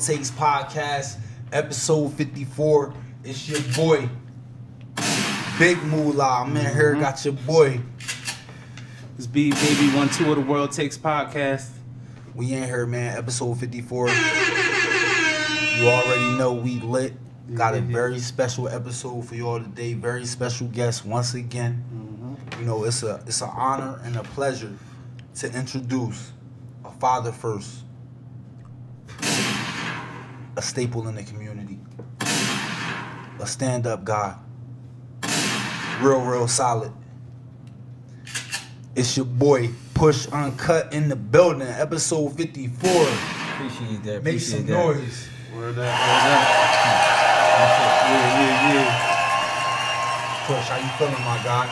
Takes Podcast, episode 54. It's your boy, Big Moolah. I'm in here, mm-hmm. got your boy. It's B Baby One Two of the World Takes Podcast. We in here, man, episode 54. You already know we lit. Got a yeah. very special episode for y'all today. Very special guest once again. Mm-hmm. You know, it's a it's an honor and a pleasure to introduce a father first, a staple in the community, a stand-up guy, real, real solid. It's your boy Push Uncut in the building, episode 54. Appreciate that. Make appreciate some that. noise. Word up, word up. Yeah, yeah, yeah. Push, how you feeling, my guy?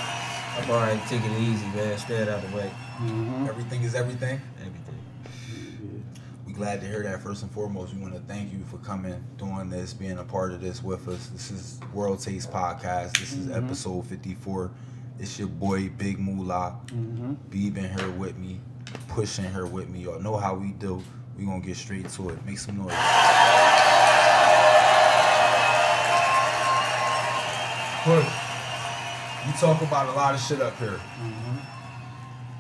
I'm alright. Take it easy, man. Stay out of the way. Mm-hmm. Everything is everything. Glad to hear that. First and foremost, we want to thank you for coming, doing this, being a part of this with us. This is World Taste Podcast. This is Mhm. episode 54. It's your boy Big Moolah. Mm-hmm. Beeb here with me, pushing her with me. Y'all know how we do. We gonna get straight to it. Make some noise. Push. You talk about a lot of shit up here. Mm-hmm.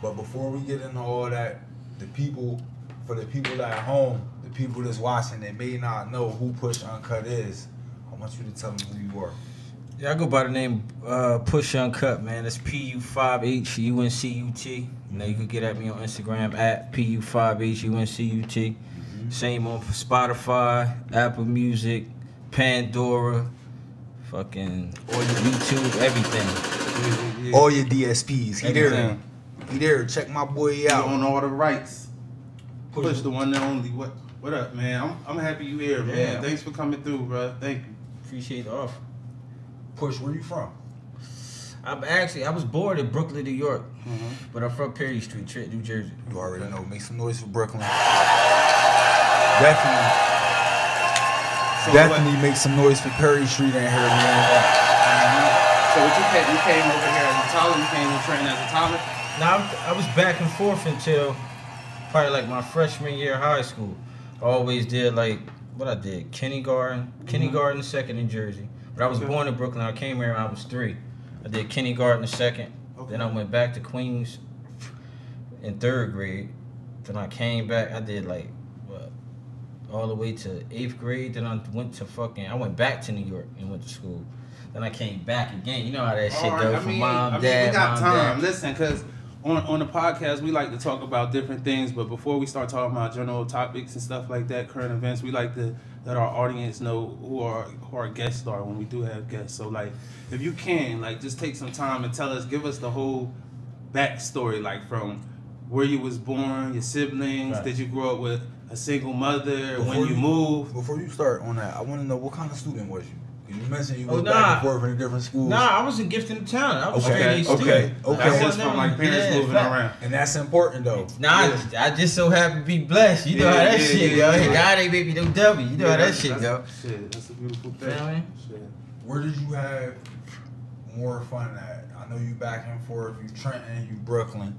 But before we get into all that, the people, for the people at home, the people that's watching that may not know who Push Uncut is, I want you to tell them who you are. Yeah, I go by the name uh, Push Uncut, man. That's P U five H U N C U T. You know, you can get at me on Instagram at P U five H U N C U T. Same on Spotify, Apple Music, Pandora, fucking or YouTube, everything. Yeah, yeah. All your DSPs, he there. He there. Check my boy You out. on all the rights. Push. Push the one and only. What What up, man? I'm, I'm happy you here, man. Yeah. Thanks for coming through, bro. Thank you. Appreciate the offer. Push, where you from? I'm actually I was born in Brooklyn, New York, Mm-hmm. but I'm from Perry Street, Trent, New Jersey. You already know. Make some noise for Brooklyn. Definitely, So definitely make some noise for Perry Street in here, man. So what you came? You came over here as a toddler. You came to train as a toddler. Now I was back and forth until probably like my freshman year of high school. I always did like what I did kindergarten, kindergarten second in Jersey. But I was Mm-hmm. Okay. born in Brooklyn. I came here when I was three. I did kindergarten the second. Then I went back to Queens in third grade. Then I came back. I did like what all the way to eighth grade. Then I went to fucking. I went back to New York and went to school. Then I came back again. You know how that shit right, goes I from mom, I mean, dad, we got mom, time. dad. Listen, because on on the podcast we like to talk about different things, but before we start talking about general topics and stuff like that, current events, we like to let our audience know who our who our guests are when we do have guests. So like, if you can, like, just take some time and tell us, give us the whole backstory, like from where you was born, your siblings, Right. did you grow up with a single mother, Before when you you- moved. Before you start on that, I want to know what kind of student was you? 'Cause You mentioned you Oh, was back nah. and forth in the different schools. Nah, I was in Gifted Talent. I was Okay, straight okay, okay. I That's wasn't from on- like parents yeah, moving fact. around. And that's important though. Nah, I, just, I just so happen to be blessed. You know Yeah, how that yeah, shit yeah, go. yeah. God ain't make me no dummy. You know how that shit that's- go. Shit, that's a beautiful thing. You know what I mean? Shit. Where did you have more fun at? I know you back and forth, you Trenton, you Brooklyn.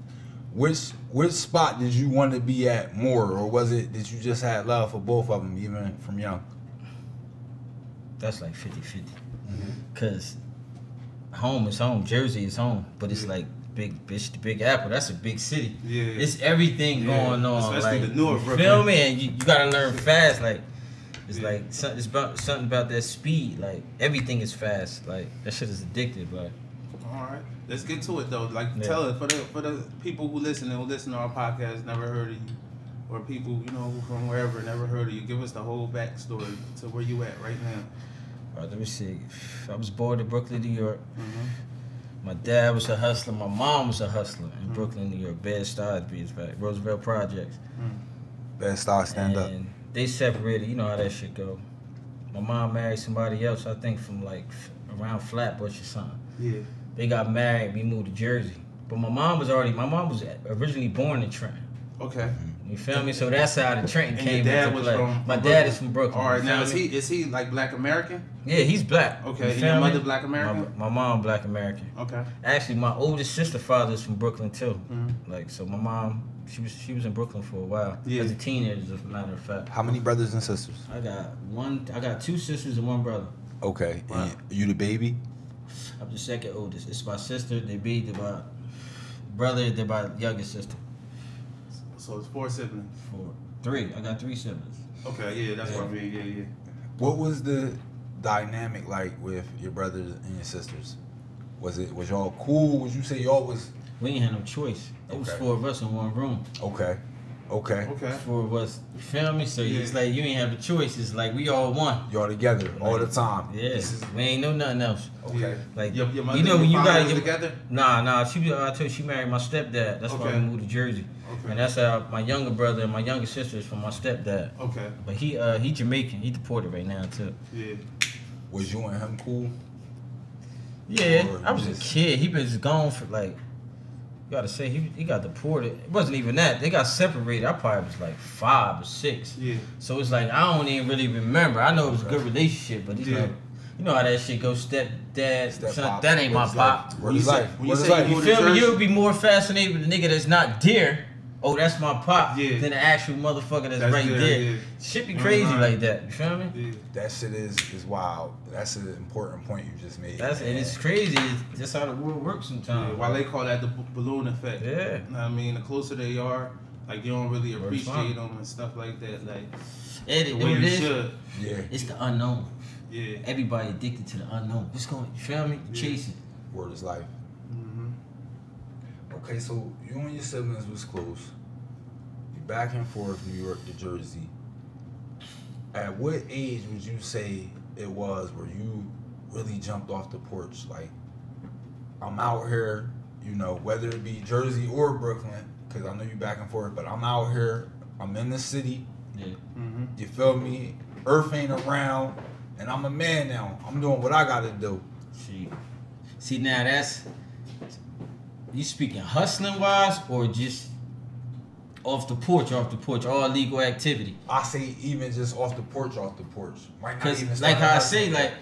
Which which spot did you want to be at more, or was it that you just had love for both of them even from young? That's like 50 50. Mm-hmm. Cause home is home, Jersey is home, but it's Yeah. like big bitch, the Big Apple. That's a big city. Yeah. It's everything Yeah, going on. especially like, the Brooklyn. Feel me? And you, you gotta learn fast. Like it's Yeah. like something, it's about something about that speed. Like everything is fast. Like that shit is addictive. But All right, let's get to it though. Like, Yeah. tell it for the for the people who listen and who listen to our podcast, never heard of you, or people you know from wherever never heard of you. Give us the whole backstory to where you at right now. all right, let me see. I was born in Brooklyn, New York. Mm-hmm. My dad was a hustler. My mom was a hustler in Mhm. Brooklyn, New York. Bed Stuy, to be exact. Roosevelt Projects. Best star stand up. they separated. You know how that shit go. My mom married somebody else. I think from like around Flatbush or something. Yeah. They got married. We moved to Jersey. But my mom was already. My mom was originally born in Trenton. Okay. You feel me? So that's how the Trenton And your came dad into was play. from- My from dad Brooklyn? is from Brooklyn. All right, you now is me? he is he like Black American? Yeah, he's black. Okay, You and feel your me? mother Black American? My, my mom black American. Okay. Actually, my oldest sister father is from Brooklyn too. Mhm. Like, so my mom, she was she was in Brooklyn for a while. Yeah. As a teenager, as a matter of fact. How many brothers and sisters? I got one. I got two sisters and one brother. Okay. Wow. And you the baby? I'm the second oldest. It's my sister. They be they my brother. They're my youngest sister. So it's four siblings. Four, three. I got three siblings. Okay, yeah, that's what I mean. Yeah, yeah. What was the dynamic like with your brothers and your sisters? Was it was y'all cool? Would you say y'all was We ain't had no choice. It was four of us in one room. okay? Okay. Okay. For of us. You feel me? So Yeah. it's like you ain't have a choice. It's like we all one. Y'all together all the time. Yeah. Is We ain't know nothing else. okay. Yeah. Like Your, your mother you know when you got was your, together? Nah, nah. She I told you she married my stepdad. That's why we moved to Jersey. Okay. And that's how my younger brother and my younger sister is from my stepdad. Okay. But he uh he Jamaican. He deported right now too. Yeah. Was you and him cool? Yeah, Or I was a kid. He been just gone for like, you gotta say he he got deported. It wasn't even that. They got separated. I probably was like five or six. Yeah. So it's like I don't even really remember. I know it was a good relationship, but it's Yeah. like, you know how that shit goes. Step dad, Step son, pop. that ain't my Where's pop. life? When you Where's say- life? when you Where's say life? you You moved to feel me? You'll be more fascinated with a nigga that's not there. Oh, that's my pop. Yeah. Than the actual motherfucker that's, That's right there, there. yeah. Shit be crazy Mhm. like that. You feel me? Yeah. That shit is is wild. That's an important point you just made. That's and it's crazy. It's just how the world works Yeah, sometimes. why they call that the b- balloon effect? Yeah. You know what I mean, the closer they are, like you don't really appreciate them and stuff like that. Like Ed, the way know what you it is? should. yeah. It's the unknown. Yeah. Everybody addicted to the unknown. What's going? You feel me? Yeah. Chasing. Word is life. Okay, so you and your siblings was close. You back and forth, New York to Jersey. At what age would you say it was where you really jumped off the porch? Like, I'm out here, you know, whether it be Jersey or Brooklyn, because I know you back and forth, but I'm out here, I'm in the city, Yeah. hmm you feel me? Earth ain't around, and I'm a man now. I'm doing what I gotta do. See, see now that's you speaking hustling wise or just off the porch, off the porch, all legal activity. I say even just off the porch, off the porch. Might not even like how I say, like,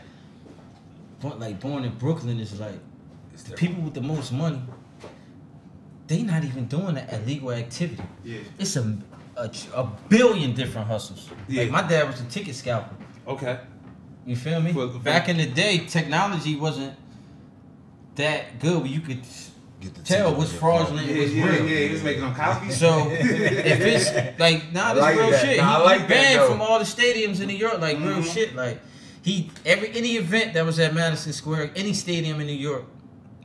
born, like born in Brooklyn is like the people with the most money. They not even doing that illegal activity. Yeah. It's a, a a billion different hustles. Yeah. Like my dad was a ticket scalper. Okay. You feel me? For- Back in the day, technology wasn't that good where you could Get the tell ticket what's on your phone. fraudulent Yeah, and what's yeah, real. yeah. He was making them copies. So if it's like nah, this like real that. shit. Nah, I he, like he that, banned from all the stadiums in New York, like real Mhm. shit. Like he every any event that was at Madison Square, any stadium in New York.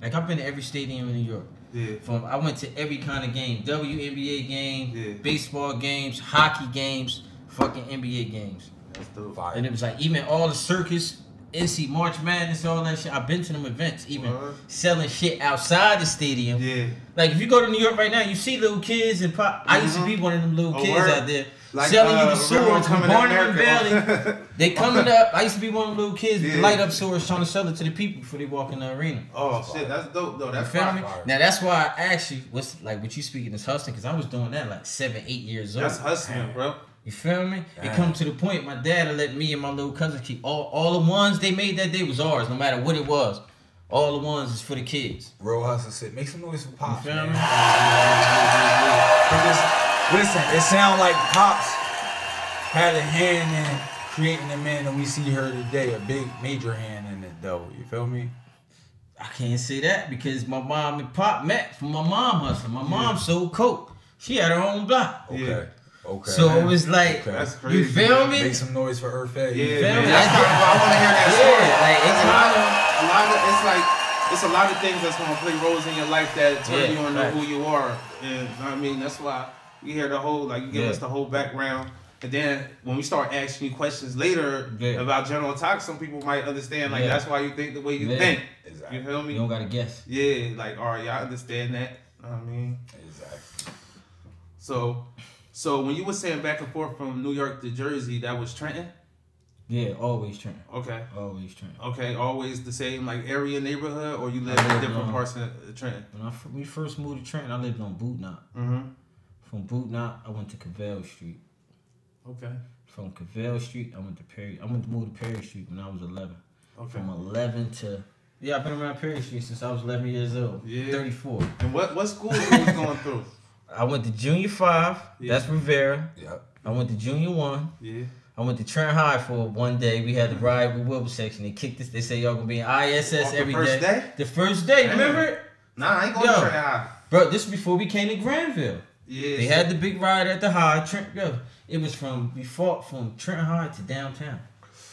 Like I've been to every stadium in New York. yeah. From I went to every kind of game, WNBA game, Yeah. baseball games, hockey games, fucking NBA games. That's dope. Fire. And it was like even all the circus, NC March Madness, all that shit. I've been to them events, even Word. selling shit outside the stadium. Yeah. Like if you go to New York right now, you see little kids and pop. I used to be one of them little Oh, kids word. out there Like selling uh, you the remember swords from Barnum and Bailey. They coming up. I used to be one of them little kids with Yeah. light up swords trying to sell it to the people before they walk in the arena. oh shit, that's dope though. You That's feel fire. me? Now that's why I actually what's like what you speaking is hustling because I was doing that like seven, eight years old. That's hustling, bro. You feel me? It come to the point my dad let me and my little cousin keep all all the ones they made that day was ours, no matter what it was. All the ones is for the kids. Real hustle shit. Make some noise for Pops, You feel man. me? listen, it sound like Pops had a hand in creating the man that we see here today. A big, major hand in it, though. You feel me? I can't say that because my mom and pop met from my mom hustling. My mom sold coke. She had her own block. Okay. Yeah. Okay. So it was like, Okay. That's you crazy. feel me? Make some noise for Earth Fed. Yeah, You feel feel man. me? That's kind of I want to hear that Yeah, story. like, it's a lot kinda- a lot of, it's like, it's a lot of things that's gonna play roles in your life that turn Yeah, you into facts. who you are. And I mean, that's why you hear the whole, like, you give Yeah. us the whole background. And then when we start asking you questions later Yeah. about General Talk, some people might understand, like, Yeah. that's why you think the way you Yeah. think. Exactly. You feel me? You don't gotta guess. Yeah, like, all right, y'all understand that. I mean, Exactly. so, so when you were saying back and forth from New York to Jersey, that was Trenton. Yeah, always Trent. Okay, Always Trent. okay, always the same like area neighborhood, or you live in different on- parts of Trenton. When I f- we first moved to Trenton, I lived on Boot Knot. Mm-hmm. From Boot Knot, I went to Cavell Street. Okay. From Cavell Street, I went to Perry. I went to move to Perry Street when I was 11. Okay. From 11 to yeah, I've been around Perry Street since I was 11 years old. Yeah. 34. And what what school you was going through? I went to Junior Five. Yeah. That's Rivera. Yep. I went to Junior One. Yeah. I went to Trent High for one day. We had the mm-hmm. ride with Wilbur section. They kicked us. They say y'all gonna be in ISS every day. the first day? The first day, Damn. remember? Nah, I ain't going Yo. to Trent High. Bro, this is before we came to Granville. Yeah. They had the big ride at the high. Trent, yo, it was from we fought from Trent High to downtown.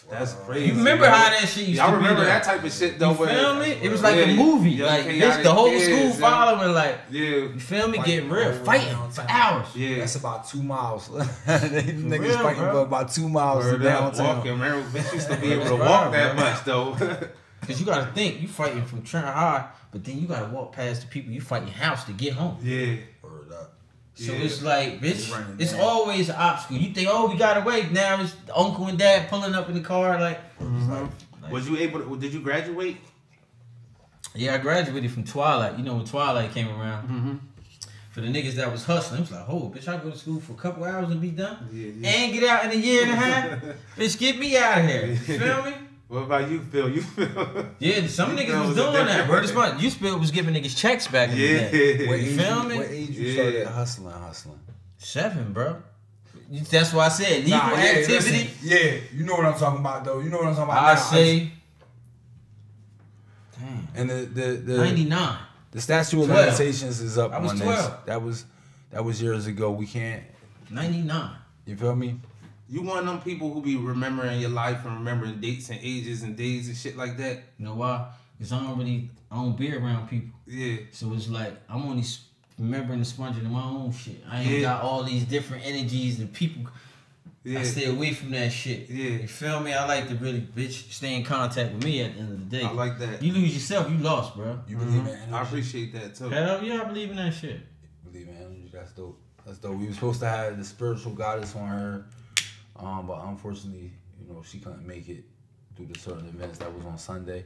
That's crazy. You remember bro. how that shit used Yeah, I remember that type of shit though. You but- feel me? It was like Yeah, a movie. young like bitch, chaotic the whole kids, school yeah. following. Like Yeah. you feel me? Fighting Getting real, all the way fighting for downtown. hours. Yeah. That's about two miles. they niggas real, fighting bro. for about two miles to Word up, downtown. walking. Remember, bitch used to be able to walk up, that bro. much though. Cause you gotta think, you fighting from Trent High, but then you gotta walk past the people you fighting house to get home. yeah. So Yeah. it's like, bitch, running it's down. always an obstacle. You think, oh, we got away. Now it's the uncle and dad pulling up in the car. Like, like- Was you able? to Did you graduate? yeah, I graduated from Twilight. You know when Twilight came around. Mm-hmm. For the niggas that was hustling, it was like, oh, bitch, I go to school for a couple hours and be done. Yeah, yeah. And get out in a year and a half. bitch, get me out of here. You feel me? What about you, Phil? You feel? Yeah, some You niggas was was doing that. different? Word is bond. You spill was giving niggas checks back in the day. Yeah. What You age feel you, me? What age you Yeah. started hustling, hustling? Seven, bro. That's why I said legal Nah, yeah, activity. listen, yeah, you know what I'm talking about though. You know what I'm talking about. I now. say, damn, and the the the, ninety nine. the statute of 12. limitations is up I was on this. 12. That was that was years ago. We can't. 99. You feel me? You one of them people who be remembering your life and remembering dates and ages and days and shit like that. You know why? Because I don't really, I don't be around people. Yeah. So it's like, I'm only remembering the sponging in my own shit. I ain't Yeah. got all these different energies and people. Yeah. I stay away from that shit. Yeah. You feel me? I like to really, bitch, stay in contact with me at the end of the day. I like that. you lose yourself, you lost, bro. You believe in Mhm. energy? I appreciate that too. Hell yeah, I believe in that shit. believe in energy. That's dope. That's dope. We were supposed to have the spiritual goddess on her, um, but unfortunately, you know, she couldn't make it due to certain events that was on Sunday.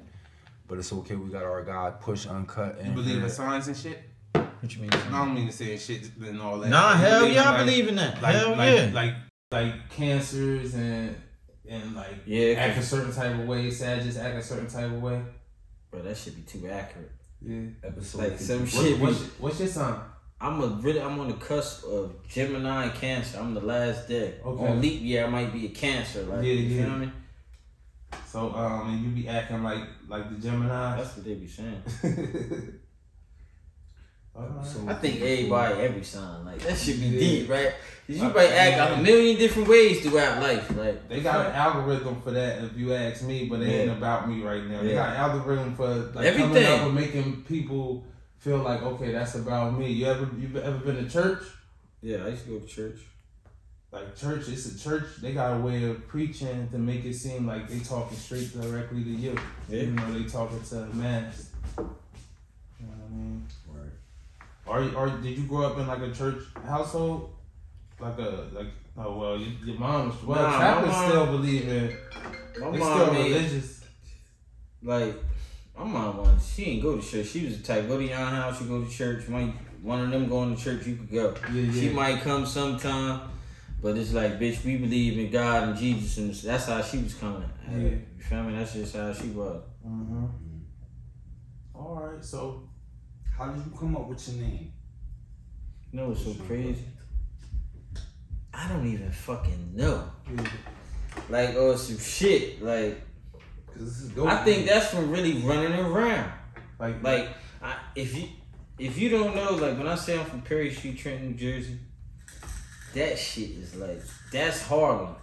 But it's okay. We got our God push uncut You and believe in signs and shit? What you mean? I don't mean to say shit and all that. Nah, You hell believe yeah, in, I believe in that. Like, hell like, yeah. like like cancers and and like Yeah, act a certain type of way, Sagittarius act a certain type of way. Bro, that should be too accurate. Yeah. episode. Like some 54. shit. What's, what's, what's your sign? I'm a really I'm on the cusp of Gemini and Cancer. I'm the last day. Okay. On leap year, I might be a Cancer. Like, Yeah, you yeah. feel me? So um, and you be acting like like the Gemini. That's what they be saying. So- I think everybody, every sign, like that should be Yeah. deep, right? 'Cause you I- might act yeah. a million different ways throughout life. Like They got an algorithm for that, if you ask me, but it ain't about me right now. They Yeah. got an algorithm for like Everything. coming up and making people feel like, okay, that's about me. You ever you ever been to church? Yeah, I used to go to church. Like church, it's a church. They got a way of preaching to make it seem like they talking straight directly to you. Yeah. Even though they talking to a mass. You know what I mean? Right. Or, or did you grow up in like a church household? Like a like oh well your, your mom was well Nah, still believe in My they mom still made, religious. like my mom wanted she didn't go to church. She was the type go to your house, you go to church. Might one of them going to church, you could go. Yeah, She might come sometime, but it's like, bitch, we believe in God and Jesus, and that's how she was coming. Yeah. You feel me? That's just how she was. Mm-hmm. All right, so How did you come up with your name? You know what's so crazy? I don't even fucking know. yeah, Like, or some shit. Like, Cause this is dope. I think that's from really running around. like Like, I, if you if you don't know, like when I say I'm from Perry Street, Trenton, New Jersey, that shit is like that's Harlem,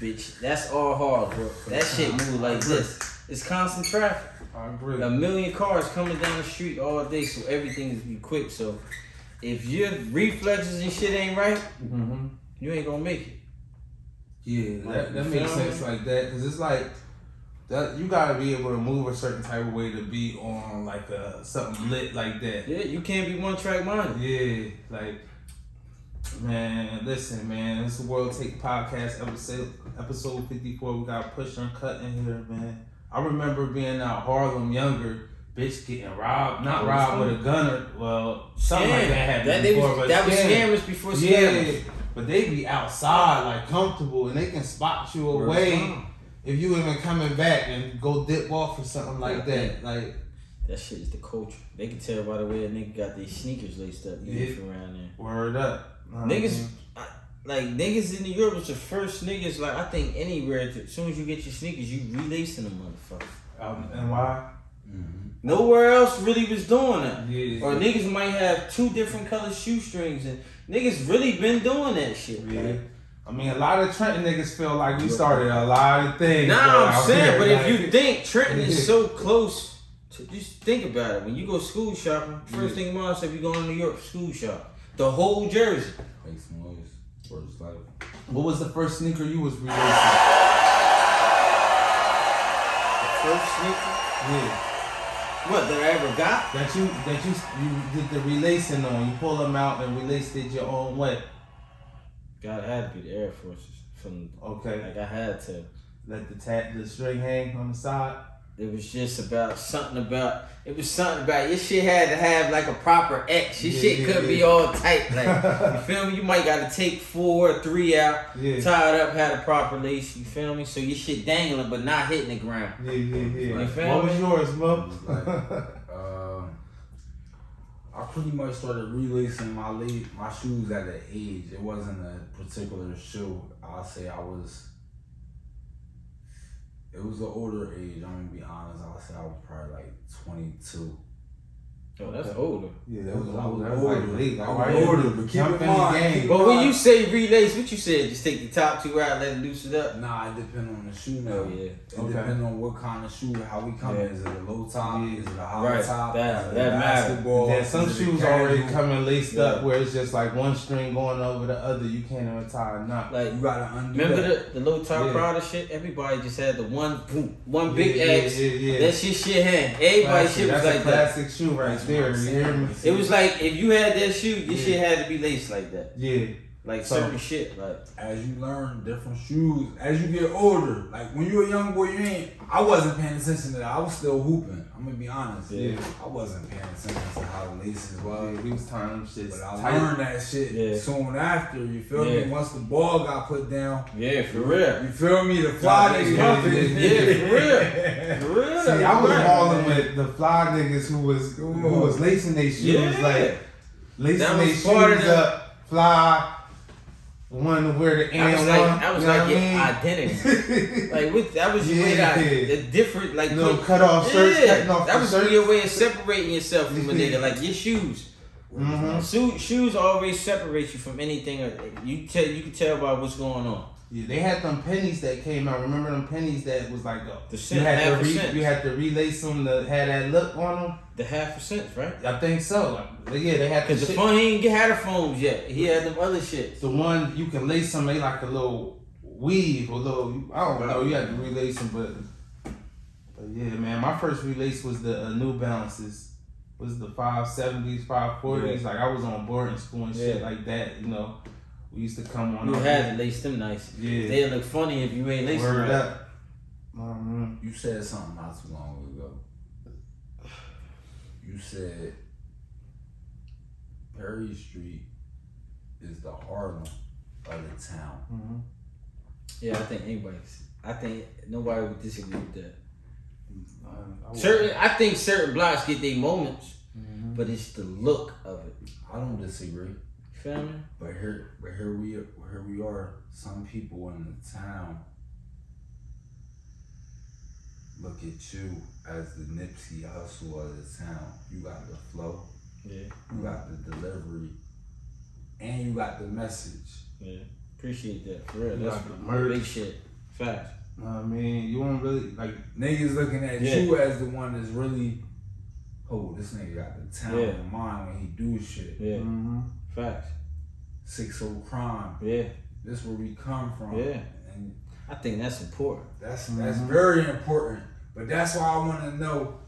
bitch. That's all Harlem, bro. That shit move like this. It's constant traffic. I agree. A million cars coming down the street all day, so everything is be quick. So if your reflexes and shit ain't right, mm-hmm. you ain't gonna make it. Yeah, that, that makes sense like that because it's like that you gotta be able to move a certain type of way to be on like a something lit like that. Yeah, you can't be one track minded. Yeah, like man, listen, man, it's the World Take Podcast episode episode fifty four. We got push uncut in here, man. I remember being out Harlem younger, bitch getting robbed, not Oh, robbed with a scam. gun or well, something like that happened That, they before. was, but that was scam. scammers before Yeah, scammers. but they be outside like comfortable and they can spot you away. If you even coming back and go dip off or something like that. Like That shit is the culture. They can tell by the way a nigga got these sneakers laced up. You Yeah. yeah. around there. word up, Know what I Niggas. I, like niggas in New York was the first niggas. Like I think anywhere, to, as soon as you get your sneakers, you relacing them motherfucker. Um, and why? Nowhere else really was doing that. Yeah. Or niggas might have two different color shoestrings, and niggas really been doing that shit. Yeah. Like, I mean, a lot of Trenton niggas feel like we started a lot of things. Nah, bro, I'm saying, here, but like- if you think Trenton is so close, to, just think about it. When you go school shopping, first thing your mom said, "You going to New York school shop?" The whole jersey. Make some noise. Words like. what was the first sneaker you was releasing? The first sneaker. Yeah. What that I ever got? That you that you you did the relacing on. You pull them out and relaced it your own way. God, had to be the Air Forces. From Okay. like I had to. Let the tat the string hang on the side. It was just about something about. It was something about your shit had to have like a proper X. Your Yeah, shit yeah, couldn't be all tight. Like you feel me? You might got to take four or three out, Yeah. tie it up, had a proper lace. You feel me? So your shit dangling but not hitting the ground. Yeah, yeah, yeah. What was yours, Mo? I pretty much started relacing my le- my shoes at an age. It wasn't a particular shoe. I'll say I was. It was an older age. I'm gonna be honest. I'll say I was probably like 22. Oh, that's Okay. older. yeah, That was, I was that older. like late. Like, I was right older, but keep Jump in in the mind. game. But when you say relace, what you said? Just take the top two out, let it loosen up. Nah, it depends on the shoe now. Oh yeah. It Okay. depends on what kind of shoe, how we come Yeah. in. Is it a low top? Yeah. Is it a high Right. top? That- Is it that matters. basketball? Yeah, some Is shoes already coming laced Yeah. up where it's just like one string going over the other. You can't even tie a knot. Like You gotta undo remember that. the the low top Yeah. Prada shit? Everybody just had the one boom, one big yeah, X. Yeah, yeah, yeah. That shit shit hand. Everybody Classic. shit was That's like a that. classic shoe right That's there. You hear me? It was like if you had that shoe, your Yeah. shit had to be laced like that. Yeah. Like So- certain shit. Like as you learn different shoes, as you get older, like when you were a young boy, you ain't. I wasn't paying attention to that. I was still hooping. I'm gonna be honest. Yeah. I wasn't paying attention to how the laces was. Yeah, we was tying them shits But I tight. learned that shit Yeah. soon after. You feel Yeah. me? Once the ball got put down, yeah, for real. you feel me? The fly niggas yeah, jumping. yeah, yeah, for real. For real. See, I was balling with the fly niggas who was who was lacing their shoes Yeah. like lacing their was part of shoes up, fly. One to wear the That was like that was like your I identity. Like with, that was your Yeah. way that the different like put- cut off shirts, Yeah, cutting off that was shirts. your way of separating yourself from a nigga. Like your shoes. Mhm. Shoe, shoes always separate you from anything. uh, You tell you can tell by what's going on. Yeah, they had them pennies that came out. Remember them pennies that was like a, The you had to re, you had to relace them to had that look on them. The half percent, right? I think so. Like, yeah, they had the Cause the shit- phone he ain't get had the phones yet. He had them other shits. the one you can lace them. They like a little weave or little. I don't know. You had to relace them, but but yeah, man. My first relace was the uh, New Balances. Was the five seventies, five forties. Like I was on boarding school and shit Yeah. like that. You know, we used to come on. You our- had to lace them nice. Yeah. They look funny if you ain't lacing them. Word right. up. Mhm. You said something not too long ago. You said Perry Street is the Harlem of the town. Mhm. Yeah, I think anybody's. I think nobody would disagree with that. Uh, I Certain, I think certain blocks get their moments, Mhm. but it's the look of it. I don't disagree. You feel me? But here, but here we, here we are. Some people in the town look at you as the Nipsey Hussle of the town. You got the flow, Yeah, you got the delivery, and you got the message. yeah. Appreciate that for real. You That's got the merch. big shit. Facts. Know what I mean, you won't really like. Niggas looking at Yeah. you as the one that's really, oh, this nigga got the talent Yeah. in mind when he do shit. Yeah, Mhm. facts. Six old crime. Yeah, This where we come from. Yeah. And I think that's important. that's that's Mhm. very important. But that's why I want to know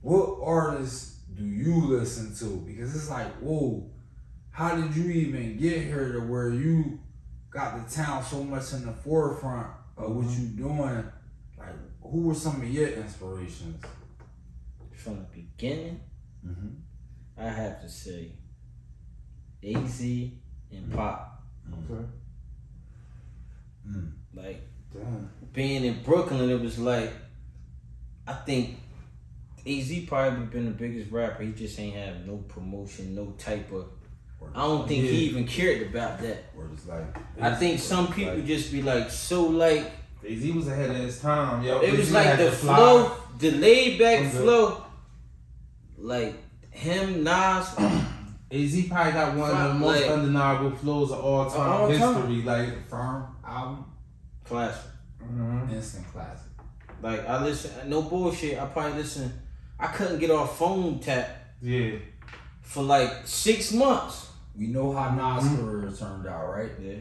what artists do you listen to? Because it's like, whoa, how did you even get here to where you got the town so much in the forefront of what Mhm. you doing? Like, who were some of your inspirations? from the beginning, Mhm. I have to say AZ and Pop. Okay. Mm. Like Damn. being in Brooklyn, it was like I think AZ probably been the biggest rapper. He just ain't have no promotion, no type of. I don't think he even cared about that. Where it's like, I think some people just be like so like AZ was ahead of his time, yo. it was like the flow, the laid back the- flow. Like him, Nas, AZ probably got one of the most like- undeniable flows of all time all time. history. Like, firm album, classic. mhm. instant classic. Like I listen, no bullshit. I probably listen. I couldn't get off phone tap yeah, for like six months. We know how Nas' career turned out, right? Yeah.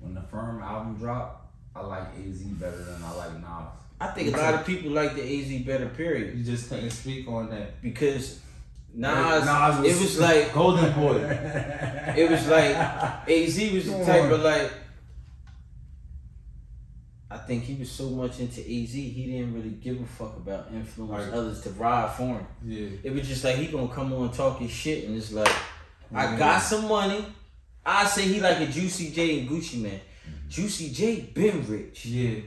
When the firm album dropped, I like AZ better than I like Nas. I think a lot of people like the AZ better period you just couldn't speak on that. because Nas, Nas was- it was like Golden Boy. it was like AZ was the type of like. I think he was so much into AZ, he didn't really give a fuck about influence Right. others to ride for him. Yeah, It was just like he gonna come on and talk his shit, and it's like, Mm-hmm. I got some money. I say he like a Juicy J and Gucci Mane. Juicy J been rich, yeah,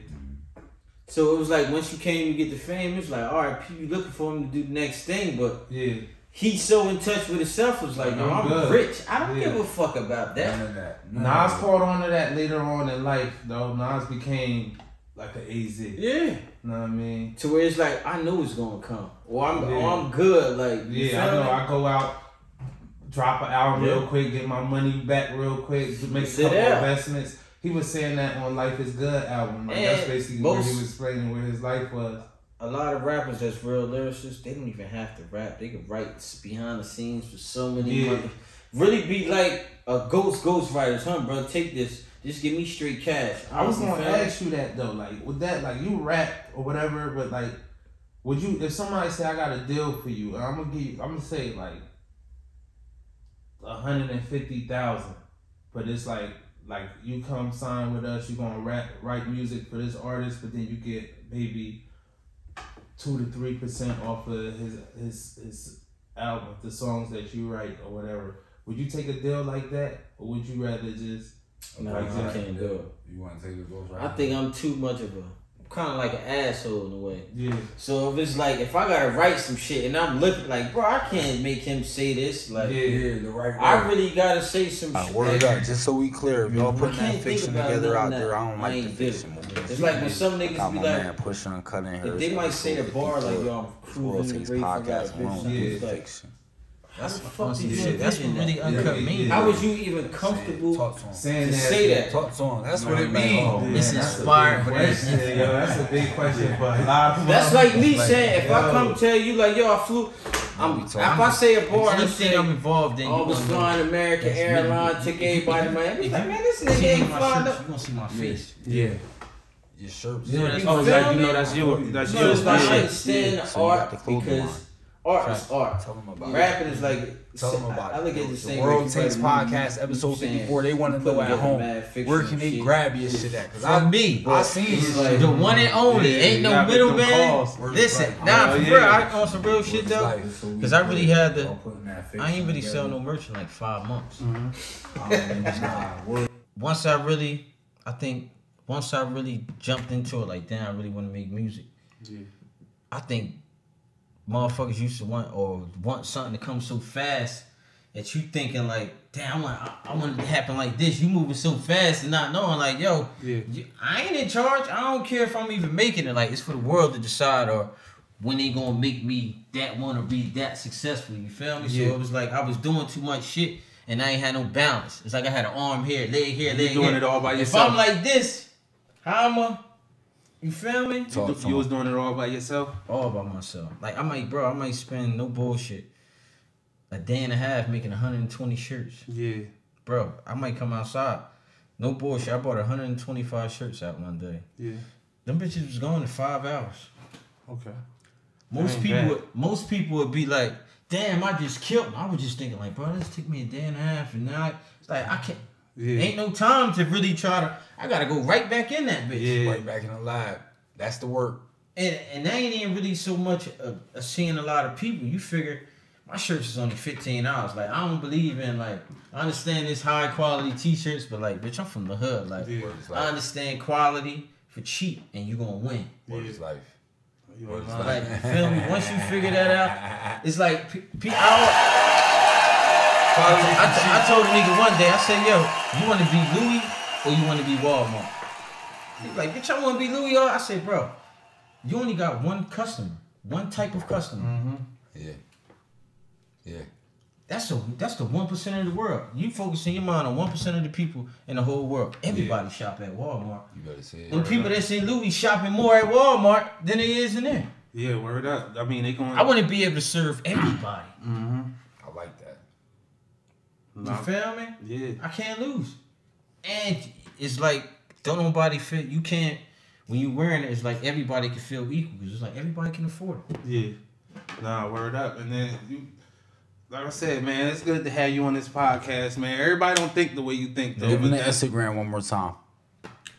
so it was like once you came to get the fame, it's like, all right, people looking for him to do the next thing, but yeah. he's so in touch with himself. Was like, yo, I'm I'm good. rich. I don't Yeah. give a fuck about that. None of that. None Nas of that. caught on to that later on in life, though. Nas became like an AZ. You Yeah. know what I mean? To where it's like I know it's gonna come, or I'm, Yeah. or I'm good. Like you Yeah, I know. me? I go out, drop an album Yeah. real quick, get my money back real quick, make a couple investments. He was saying that on Life Is Good album. Like that's basically where he was explaining where his life was. a lot of rappers that's real lyricists, they don't even have to rap. They can write behind the scenes for so many Yeah. Really be like a ghost ghost writers, huh, bro? Take this. Just give me straight cash. I was gonna me? ask you that though, like with that, like you rap or whatever, but like, would you if somebody say I got a deal for you, and I'm gonna give you, I'm gonna say like a hundred and fifty thousand, but it's like like you come sign with us, you gonna rap write music for this artist, but then you get maybe two to three percent off of his his his album, the songs that you write or whatever. Would you take a deal like that, or would you rather just No, Like I that. can't do it. You want to take a ghost I think I'm too much of a kind of like an asshole in a way. yeah? So if it's like if I gotta write some shit and I'm looking like, bro, I can't make him say this. Like, Yeah. Yeah, the right I really gotta say some Uh, shit. word up, just so we clear. If y'all I putting can't that think fiction about together out nothing there, I don't I like the ain't did. fiction movies. It's like when some niggas Got be my like, man pushing and cutting here. If they might say the bar like yo, I'm World cruising Takes the race, I got a podcast. We bitch. don't do fiction. How the That's fuck did you shit. That's what envision really that? uncut Yeah, me. yeah. How was you even comfortable Talk to saying that say that? Talk to him. That's No, what it means. Oh, It's man, that's a inspired big for this. question, yo. That's a big question for a lot of. That's like me Like, saying if I come tell you like yo, I flew. I'm, we if talking- I say a bar and Anything say I'm involved in, I was flying American Airlines, took everybody to Miami. Like, man, this nigga ain't flying shirts, up. you gonna see my face. Yeah. Your shirts. You know that's You Oh, feel like you know that's your that's No, your like I understand Yeah, so you art because line. Art is art. Tell them about Rapping it. is like Tell them about I, I look at the The same World way Takes Podcast, you episode 54. They want to you know at home where can they shit. grab your shit at? Cause For I, me, I seen you. like- the one and only. Yeah, Ain't no gotta make them middleman. Listen, Like, nah, oh, for real, I on some real shit though. Cause Cause I really had the. I ain't really sell no merch in like five months. Mm-hmm. Once I really, I think, once I really jumped into it, like, damn, I really want to make music. Yeah. I think motherfuckers used to want or want something to come so fast that you thinking like, damn, I want, I, I want it to happen like this. You moving so fast and not knowing like, yo, Yeah. you- I ain't in charge. I don't care if I'm even making it. Like, it's for the world to decide or when they gonna make me that want to be that successful. You feel me? Yeah. So it was like I was doing too much shit and I ain't had no balance. It's like I had an arm here, leg here, leg. You doing here. it all by yourself. If. I'm like this, how am I? You feel me? Talk You, to you was doing it all by yourself. all by myself. Like I might, bro, I might spend no bullshit a day and a half making 120 shirts, Yeah. bro. I might come outside, no bullshit. I bought 125 shirts out one day. Yeah. Them bitches was gone in five hours. Okay. Most people, bad. would, most people would be like, "Damn, I just killed." 'em." I was just thinking like, bro, this took me a day and a half, and now I- it's like I can't. Yeah. Ain't no time to really try to. I gotta go right back in that bitch. Yeah. Right back in the lab. That's the work. and and that ain't even really so much of, of seeing a lot of people. You figure my shirts is only fifteen dollars. Like I don't believe in like I understand this high quality t-shirts, but like bitch, I'm from the hood. Like Yeah. I understand quality for cheap, and you gonna win. Word is life. You Word ain't is lying. life. Like feel me? Once you figure that out, it's like pe- pe- I, I, t- I told a nigga one day. I said, "Yo, you want to be Louis or you want to be Walmart?" He's like, "Bitch, I want to be Louis." Or I said, "Bro, you only got one customer, one type of customer. Mm-hmm. Yeah. Yeah. That's the that's the one percent of the world. You focusing your mind on one percent of the people in the whole world. Everybody shop at Walmart. You better say it. Them people that's in Louis shopping more at Walmart than they is in there. Yeah, word up. I mean, they going. I want to be able to serve everybody. Mm-hmm. I. You feel me? Yeah. I can't lose. And it's like don't nobody feel you can't when you wearing it. It's like everybody can feel equal because it's like everybody can afford it. Yeah. Nah, word up. And then you like I said, man, it's good to have you on this podcast, man. Everybody don't think the way you think though. Give me the that's- Instagram one more time.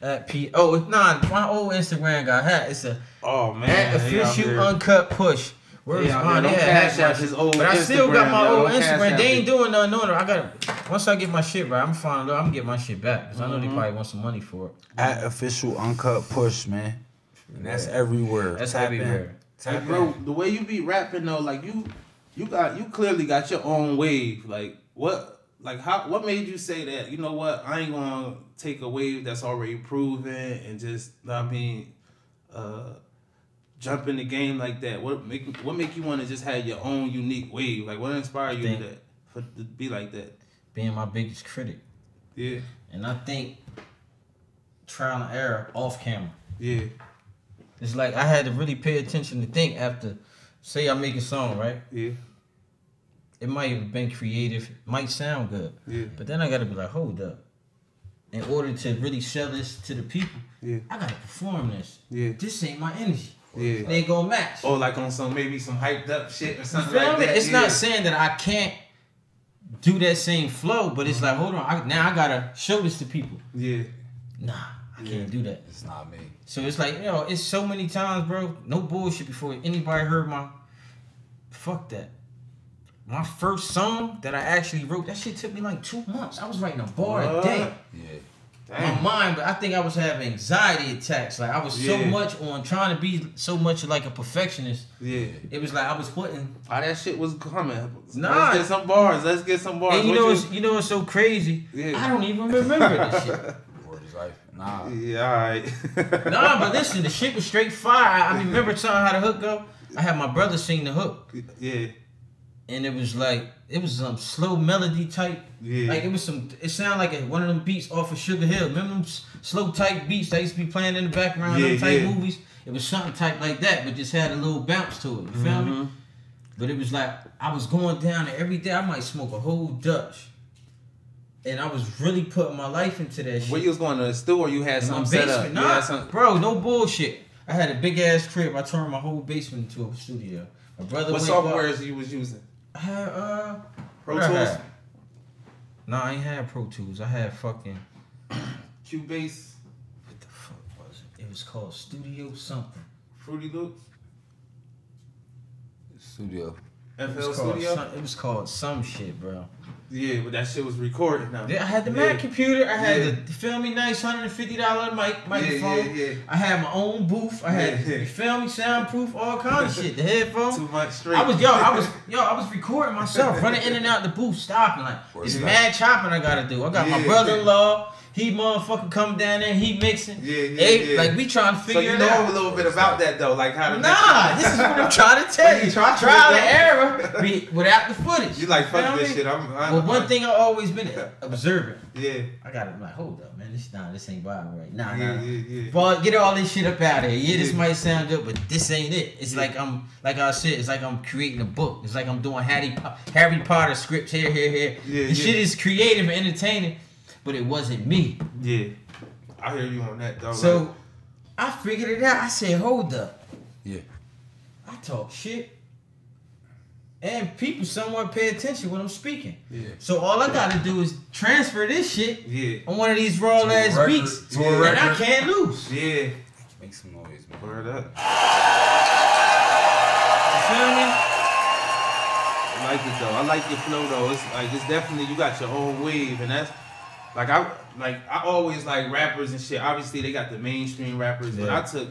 At P oh it's nah my old Instagram got hat. It's a oh man. at they official here- uncut push. Where's They out mine? here. They Don't had cash out my his shit. old But I still got my yo. old Instagram. They ain't doing nothing on it. I got once I get my shit right, I'm fine. I'm gonna get my shit back because I know they Mm-hmm. probably want some money for it. At official uncut push, man. And that's everywhere. That's Tap in. everywhere. Hey, Tap bro, in. the way you be rapping though, like you, you got you clearly got your own wave. Like what, like how, what made you say that? You know what? I ain't gonna take a wave that's already proven and just, I mean, uh, jump in the game like that. What make what make you want to just have your own unique wave? Like what inspired you to that for to be like that? Being my biggest critic, Yeah, and I think trial and error off camera. yeah, It's like I had to really pay attention to think after, say I make a song, right? yeah, It might have been creative, might sound good, yeah, but then I gotta be like, hold up. In order to really sell this to the people, yeah, I gotta perform this. yeah, This ain't my energy. Yeah. It ain't gonna match. Or like on some maybe some hyped up shit or You something feel like me? that. It's yeah. not saying that I can't do that same flow, but it's like, hold on, I, now I gotta show this to people. Yeah, Nah, I can't do that. It's not me. So it's like, you know, it's so many times, bro. No bullshit before anybody heard my fuck that. My first song that I actually wrote, that shit took me like two months. I was writing a bar a day. Yeah. My mind, but I think I was having anxiety attacks. Like I was so much on trying to be so much like a perfectionist. Yeah. It was like I was putting How that shit was coming. Nah. Let's get some bars. Let's get some bars. and you What know what's you know what's so crazy? Yeah. I don't even remember this shit. Word life. Nah. Yeah, alright. Nah, but listen, the shit was straight fire. I, I remember telling how the hook go? I had my brother sing the hook, Yeah. And it was like it was some slow melody type. Yeah. Like it was some. It sounded like a, one of them beats off of Sugar Hill. Remember them slow type beats that used to be playing in the background of Yeah, them type yeah. movies? It was something type like that, but just had a little bounce to it. You feel Mm-hmm. me? But it was like I was going down there every day. I might smoke a whole Dutch, and I was really putting my life into that shit. Where you was going to the store? You had In something set up. basement, nah, some- bro, no bullshit. I had a big ass crib. I turned my whole basement into a studio. My brother. What went software bought- you was using? I had uh. Pro Tools, had? No, I ain't had Pro Tools. I had fucking. Cubase, What the fuck was it? It was called Studio something. Fruity Loops, Studio. FL was, called Studio. some, it was called some shit, bro. Yeah, but that shit was recorded now. Yeah, I had the Yeah. Mac computer. I had Yeah. the Feel Me Nice hundred and fifty dollar mic microphone. yeah, yeah. I had my own booth. I had Yeah. you feel me soundproof, all kind of shit. The headphones. Too much straight. I was yo, I was yo, I was recording myself, running in and out the booth, stopping like it's mad chopping I gotta do. I got my brother-in-law, he motherfucking come down there, he mixing. Yeah, yeah, Hey, yeah. Like we trying to so figure you it know out. a little bit about that though, like how to Nah, this is what I'm trying to tell You you. try to Trial and error be, without the footage. You like fuck Feel this me? shit. I'm. I'm Well, one thing I always been observing. Yeah, I got to like, hold up, man. This nah, this ain't vibing right. Nah, yeah, nah. yeah, yeah. But get all this shit up out of here. Yeah, this might sound good, but this ain't it. It's like I'm, like I said, it's like I'm creating a book. It's like I'm doing Harry, Po- Harry Potter scripts here, here, here. Yeah, the yeah. shit is creative and entertaining, but it wasn't me. Yeah, I hear you on that though. So like, I figured it out. I said, hold up. Yeah. I talk shit. And people somewhat pay attention when I'm speaking. yeah, So all I gotta do is transfer this shit yeah, on one of these raw To a ass record- beats. to a and I can't lose. yeah. Make some noise, man. Word up. You feel me? I like it though. I like your flow though. It's like it's definitely you got your own wave, and that's like I like I always like rappers and shit. Obviously they got the mainstream rappers, but I took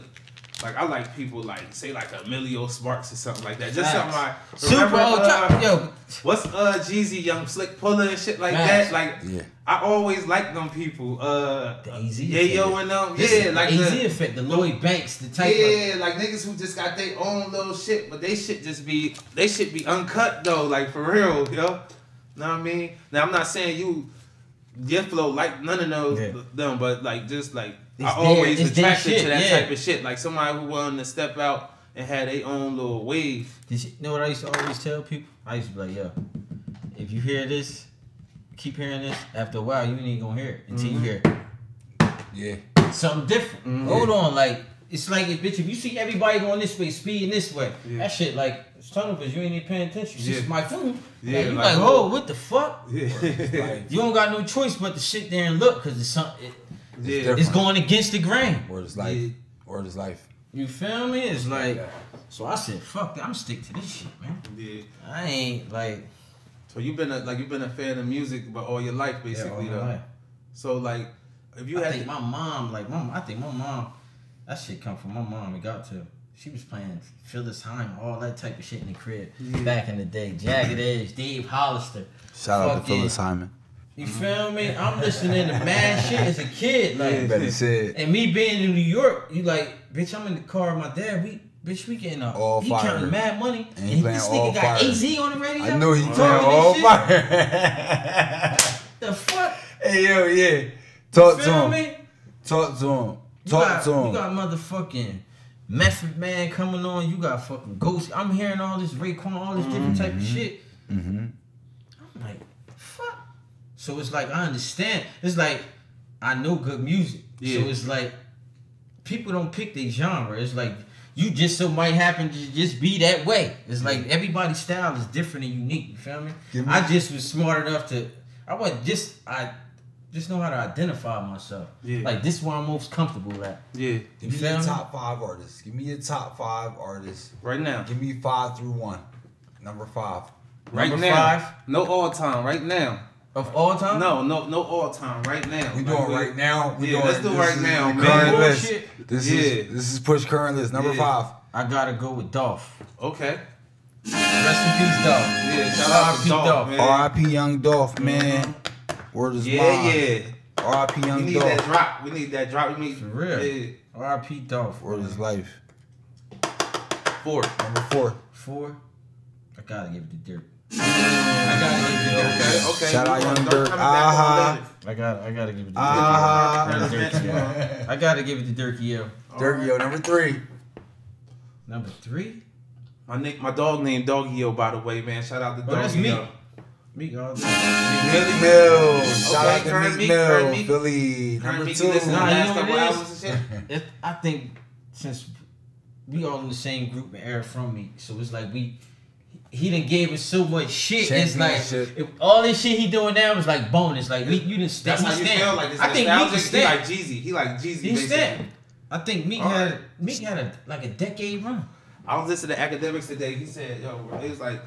like I like people like say like Emilio Sparks or something like that. Just Facts. something like Super remember, old uh. Yo, What's uh Jeezy, Young Slick Puller and shit like Facts. that? Like Yeah. I always like them people. Uh The AZ yeah, yo and them. this Yeah, like AZ the, effect, the Lloyd Banks, the type of. yeah, like niggas who just got their own little shit, but they should just be they should be uncut though, like for real, yo. Know what I mean? Now I'm not saying you your flow like none of those Yeah. them, but like just like It's I always it's their attracted to that yeah. type of shit. Like somebody who wanted to step out and had their own little wave. Did you know what I used to always tell people? I used to be like, yo, if you hear this, keep hearing this. After a while, you ain't gonna hear it until Mm-hmm. you hear it. Yeah. something different. Mhm. Hold on, like it's like if bitch, if you see everybody going this way, speeding this way, Yeah. that shit like it's tunnel because you ain't even paying attention. It's just Yeah. my phone. Yeah, Yeah, you like, like, oh. what the fuck? Yeah. Like, You don't got no choice but to sit there and look because it's some, it, yeah. it's going against the grain. word is life. Yeah. Word is life. You feel me? It's like, so I said, fuck that. I'm stick to this shit, man. Yeah. I ain't like So you've been a like you've been a fan of music but all your life yeah, basically all my though. life. So like if you I had think to, my mom, like mom, I think my mom, that shit come from my mom. It got to. She was playing Phyllis Hyman, all that type of shit in the crib Yeah. back in the day. Jagged mm-hmm. Edge, Dave Hollister. Shout out to Fucking- Phyllis Hyman. You feel me? I'm listening to mad shit as a kid, like, Yeah. Better said. and me being in New York, you like, bitch, I'm in the car with my dad. We, bitch, we getting up. All he fire. counting mad money, And and, he playing this all nigga got fire. AZ on the radio. I knew he talking playing all fire. The fuck? hey yo, yeah. Talk to feel him. me? Talk to him. Talk got, to him. You him. got motherfucking Method Man coming on. You got fucking Ghost. I'm hearing all this Raekwon, all this different type of shit. Mm-hmm. I'm like, fuck. So it's like I understand. It's like I know good music. Yeah. So it's like people don't pick their genre. It's like you just so might happen to just be that way. It's like everybody's style is different and unique. You feel me? Me- I just was smart enough to. I was just I just know how to identify myself. Yeah. Like this is where I'm most comfortable at. yeah, Give me feel your me? top five artists. Give me your top five artists. right now. Give me five through one. Number five. Right Number now. five No all time, right now. of all time. No, no, no all time, right now. We Like, doing right now. We Yeah, doing, let's do this right is now, the man. Current list. Bullshit. This Yeah. is this is push current list. Number Yeah. five. I gotta go with Dolph. Okay. Rest in peace, Dolph. Yeah, shout out R.I.P. to Dolph, Dolph. R.I.P. Young Dolph, man. Mm-hmm. Word is Yeah, mine. yeah. R.I.P. Young We Young need that drop. We need that drop. We need For real. Yeah. R.I.P. Dolph. Word is life. Four. Number four. Four. I gotta give it to Durk. I gotta give it to Durk. Okay, okay. Shout out Young Durk. coming back on Ah. later. I got. I gotta give it to Ah. Durk. Current Durk, events. I gotta give it to Durk. Yo. Durk, yo, number three. Number three. My nick, my dog named Doggio, by the way, man. Shout out to Oh, that's Doggio. me. Me all day. Really? Mill. Shout Okay, out to Meek Meek, Mill. Meek. Philly. Current Number Meek, two. listen Nah, you last know couple what it albums and shit? It, I think since we all in the same group and era from me, so it's like we. He didn't gave us so much shit. It's like if all this shit he doing now is like bonus. Like we, you didn't stand. That's how you stand. feel like this I think Meek nostalgic. can He stand. like Jeezy. He like Jeezy. He stand. I think Meek All had right. Meek had a like a decade run. I was listening to Akademiks today. He said, "Yo, bro, it was like,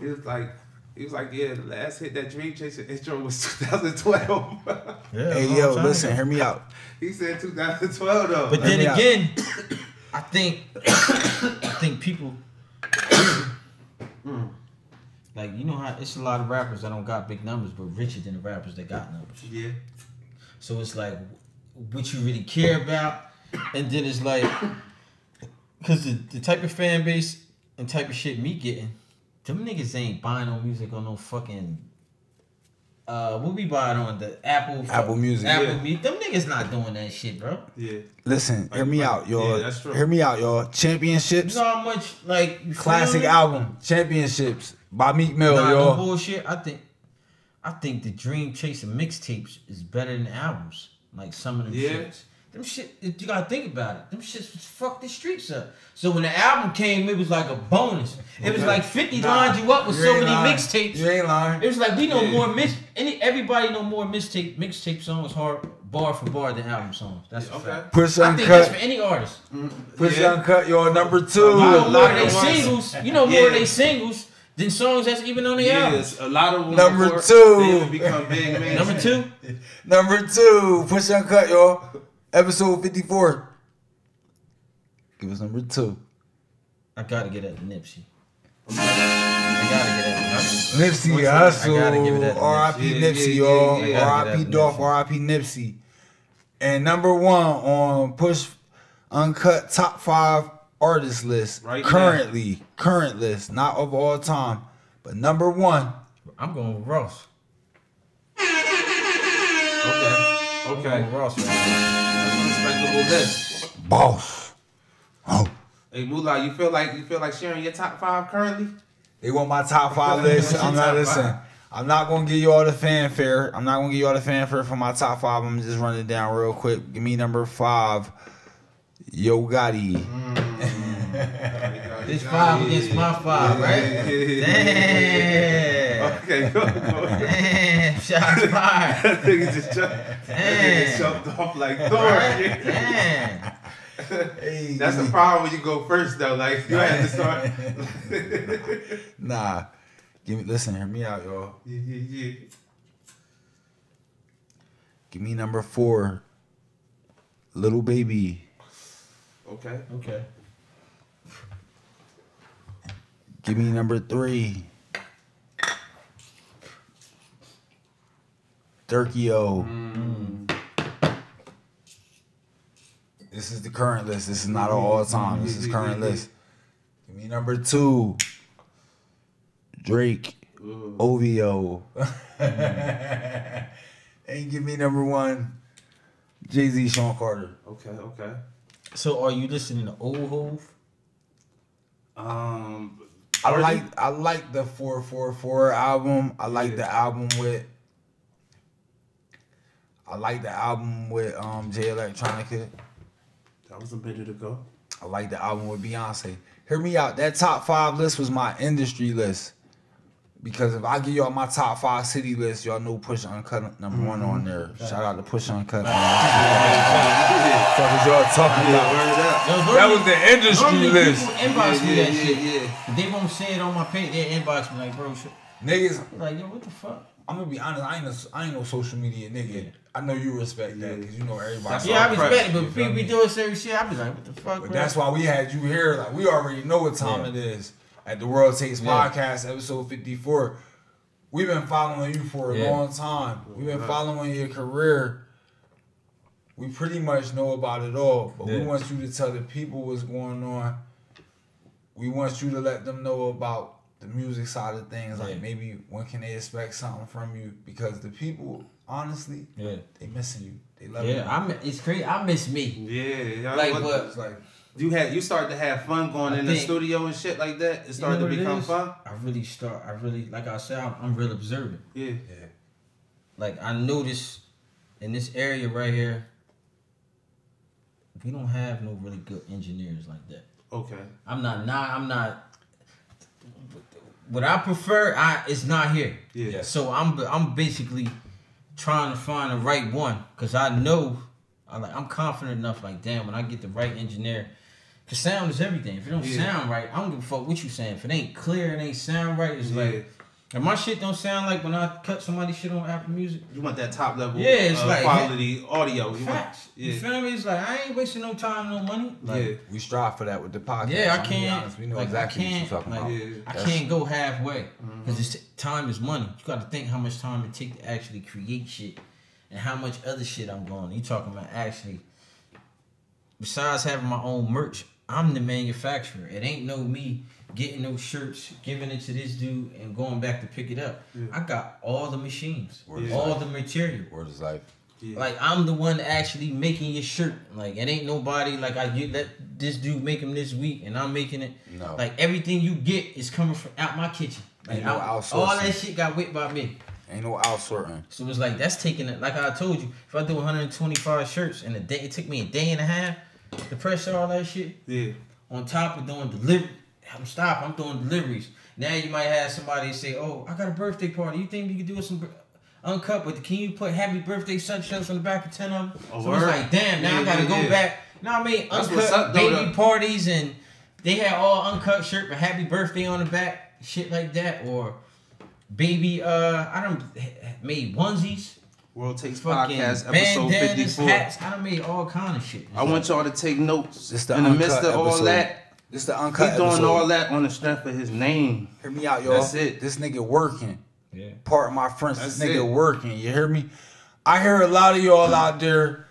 it was like, he was like, yeah, the last hit that Dream Chaser intro was 2012." Yeah, Hey, yo, listen, hear me out. he said 2012 though. But Hear then again, I think I think people mm. like you know how it's a lot of rappers that don't got big numbers, but richer than the rappers that got numbers. yeah, So it's like what you really care about, and then it's like because the, the type of fan base and type of shit me getting, them niggas ain't buying no music on no fucking. Uh, what we buying on the Apple Apple Music, Apple yeah. Music. Them niggas not doing that shit, bro. yeah. Listen, hear me out, y'all. Yeah, that's true. Hear me out, y'all. Championships. You Championships, know how much like you feel classic album, Championships by Meek Mill, Nah, no y'all. No bullshit. I think, I think the Dream Chaser mixtapes is better than albums. Like some of them Yeah. shits. Them shit. You gotta think about it. Them shits was fuck the streets up. So when the album came, it was like a bonus. It was like Fifty Nah, lined you up with you so many mixtapes. You ain't lying. It was like we know Yeah. more mis. Any everybody know more mixtape mixtape songs hard bar for bar than album songs. That's a Okay. fact. Push I think that's for any artist. Mm, Push Yeah. uncut. You're number two. You know lot more of of they singles. You know more Yeah. they singles than songs that's even on the album. Yes, a lot of them. Number before two. They even become big man. Number two, Number two. Push uncut, y'all. Episode 54. Give us number two. I gotta get at Nipsey. I gotta get at Nipsey. Nipsey I Hussle. gotta give it that R.I.P. Nipsey. Nipsey, Yeah, y'all. yeah, yeah, yeah. R.I.P. give Dolph. R.I.P. Nipsey. And number one on Push Uncut top five artist list. Right now. currently, current list, not of all time, but number one. I'm going with Ross. Okay. I'm Okay. going with Ross. Man. That's a list. Boss. Oh. Hey Moolah, you feel like you feel like sharing your top five currently? They want my top five list. I'm not Top listening. five. I'm not gonna give you all the fanfare. I'm not gonna give you all the fanfare for my top five. I'm just running down real quick. Give me number five. Yo Gotti. Mm. This five against my five, right? Damn. Okay, go, go. Damn. Shots fired. That nigga just jumped, that nigga jumped off like Thor. Right? Damn. Hey. That's the problem when you go first though. Like you had to start. Nah. Give me listen, hear me out, y'all. yeah, yeah, yeah. Give me number four. Lil Baby. Okay. Okay. Give me number three. Durkio. Mm. This is the current list. This is not all time. This is current list. Give me number two. Drake. Ooh. OVO. and give me number one. Jay Z, Shawn Carter. Okay. Okay. So are you listening to Old Hov? Um. I like you? I like the four four four album. I like Yeah. the album with. I like the album with um Jay Electronica. That was a minute ago. I like the album with Beyonce. Hear me out. That top five list was my industry list. Because if I give y'all my top five city list, y'all know Push Uncut number one on there. Shout out to Push Uncut. Man. Yeah. Fuck is y'all talking Yeah. about? Word up. Yo, That was the industry normally list. People inbox me yeah, that yeah, shit. yeah. They won't say it on my page. They inbox me like, bro, shit. Niggas, Like, yo, what the fuck? I'm gonna be honest. I ain't no, I ain't no social media nigga. I know you respect that because you know everybody. That's yeah, I respect it, but you if feel people be me? doing certain shit, I be like, what the fuck, But bro? that's why we had you here. Like we already know what time Yeah. it is at the World Takes Yeah. Podcast, episode fifty four. We've been following you for a Yeah. long time. We've been following your career. We pretty much know about it all, but we want you to tell the people what's going on. We want you to let them know about the music side of things. Like maybe when can they expect something from you? Because the people, honestly, Yeah, they missing you. They love you. yeah. I mi- it's crazy. I miss me. Yeah. y'all Like, what- but- like You had you started to have fun going I in the studio and shit like that. It started You know to become fun. I really start. I really, like I said, I'm, I'm real observant. Yeah. yeah. Like I notice in this area right here, we don't have no really good engineers like that. Okay. I'm not. Not. I'm not. What I prefer, I it's not here. Yeah. So I'm I'm basically trying to find the right one because I know I like I'm confident enough. Like damn, when I get the right engineer, cause sound is everything. If it don't Yeah. sound right, I don't give a fuck what you saying. If it ain't clear, it ain't sound right. It's Yeah. like and my shit don't sound like when I cut somebody's shit on Apple Music. You want that top level Yeah, it's uh, like- quality audio. You want, Facts. You feel me? It's like I ain't wasting no time, no money. Like, yeah. we strive for that with the podcast. Yeah, I I'm can't. honest, We know like, exactly I what can't, you're talking like, about. Yeah. I That's- can't go halfway because time is money. You got to think how much time it take to actually create shit, and how much other shit I'm going. You talking about actually? Besides having my own merch, I'm the manufacturer. It ain't no me getting those shirts, giving it to this dude, and going back to pick it up. Yeah. I got all the machines, Word all life. the material. Word is life. Yeah. Like I'm the one actually making your shirt. Like it ain't nobody like I get let this dude make them this week and I'm making it. No. Like everything you get is coming from out my kitchen. Like You know, I- outsourcing. all that shit got whipped by me. Ain't no outsorting. So it's like that's taking it. Like I told you, if I do 125 shirts in a day, it took me a day and a half to press all that shit. Yeah. On top of doing delivery, I'm stop. I'm doing deliveries. Now you might have somebody say, "Oh, I got a birthday party. You think you could do some?" Uncut, but can you put happy birthday sunshots on the back of 10 of them? Oh, so it's like, damn, now Yeah, I gotta yeah, go yeah. back. You know what I mean? That's uncut up, baby though. parties and they had all uncut shirt but happy birthday on the back, shit like that. Or baby, uh, I don't made onesies, World Takes Podcast, episode 54. hats. I done made all kind of shit. I want y'all to take notes. This the in the midst of all episode. that, This the he's uncut doing episode. all that on the strength of his name. Hear me out, y'all. That's it. This nigga working. Yeah. Part of my friends. That's this nigga it. working. You hear me? I hear a lot of y'all out there,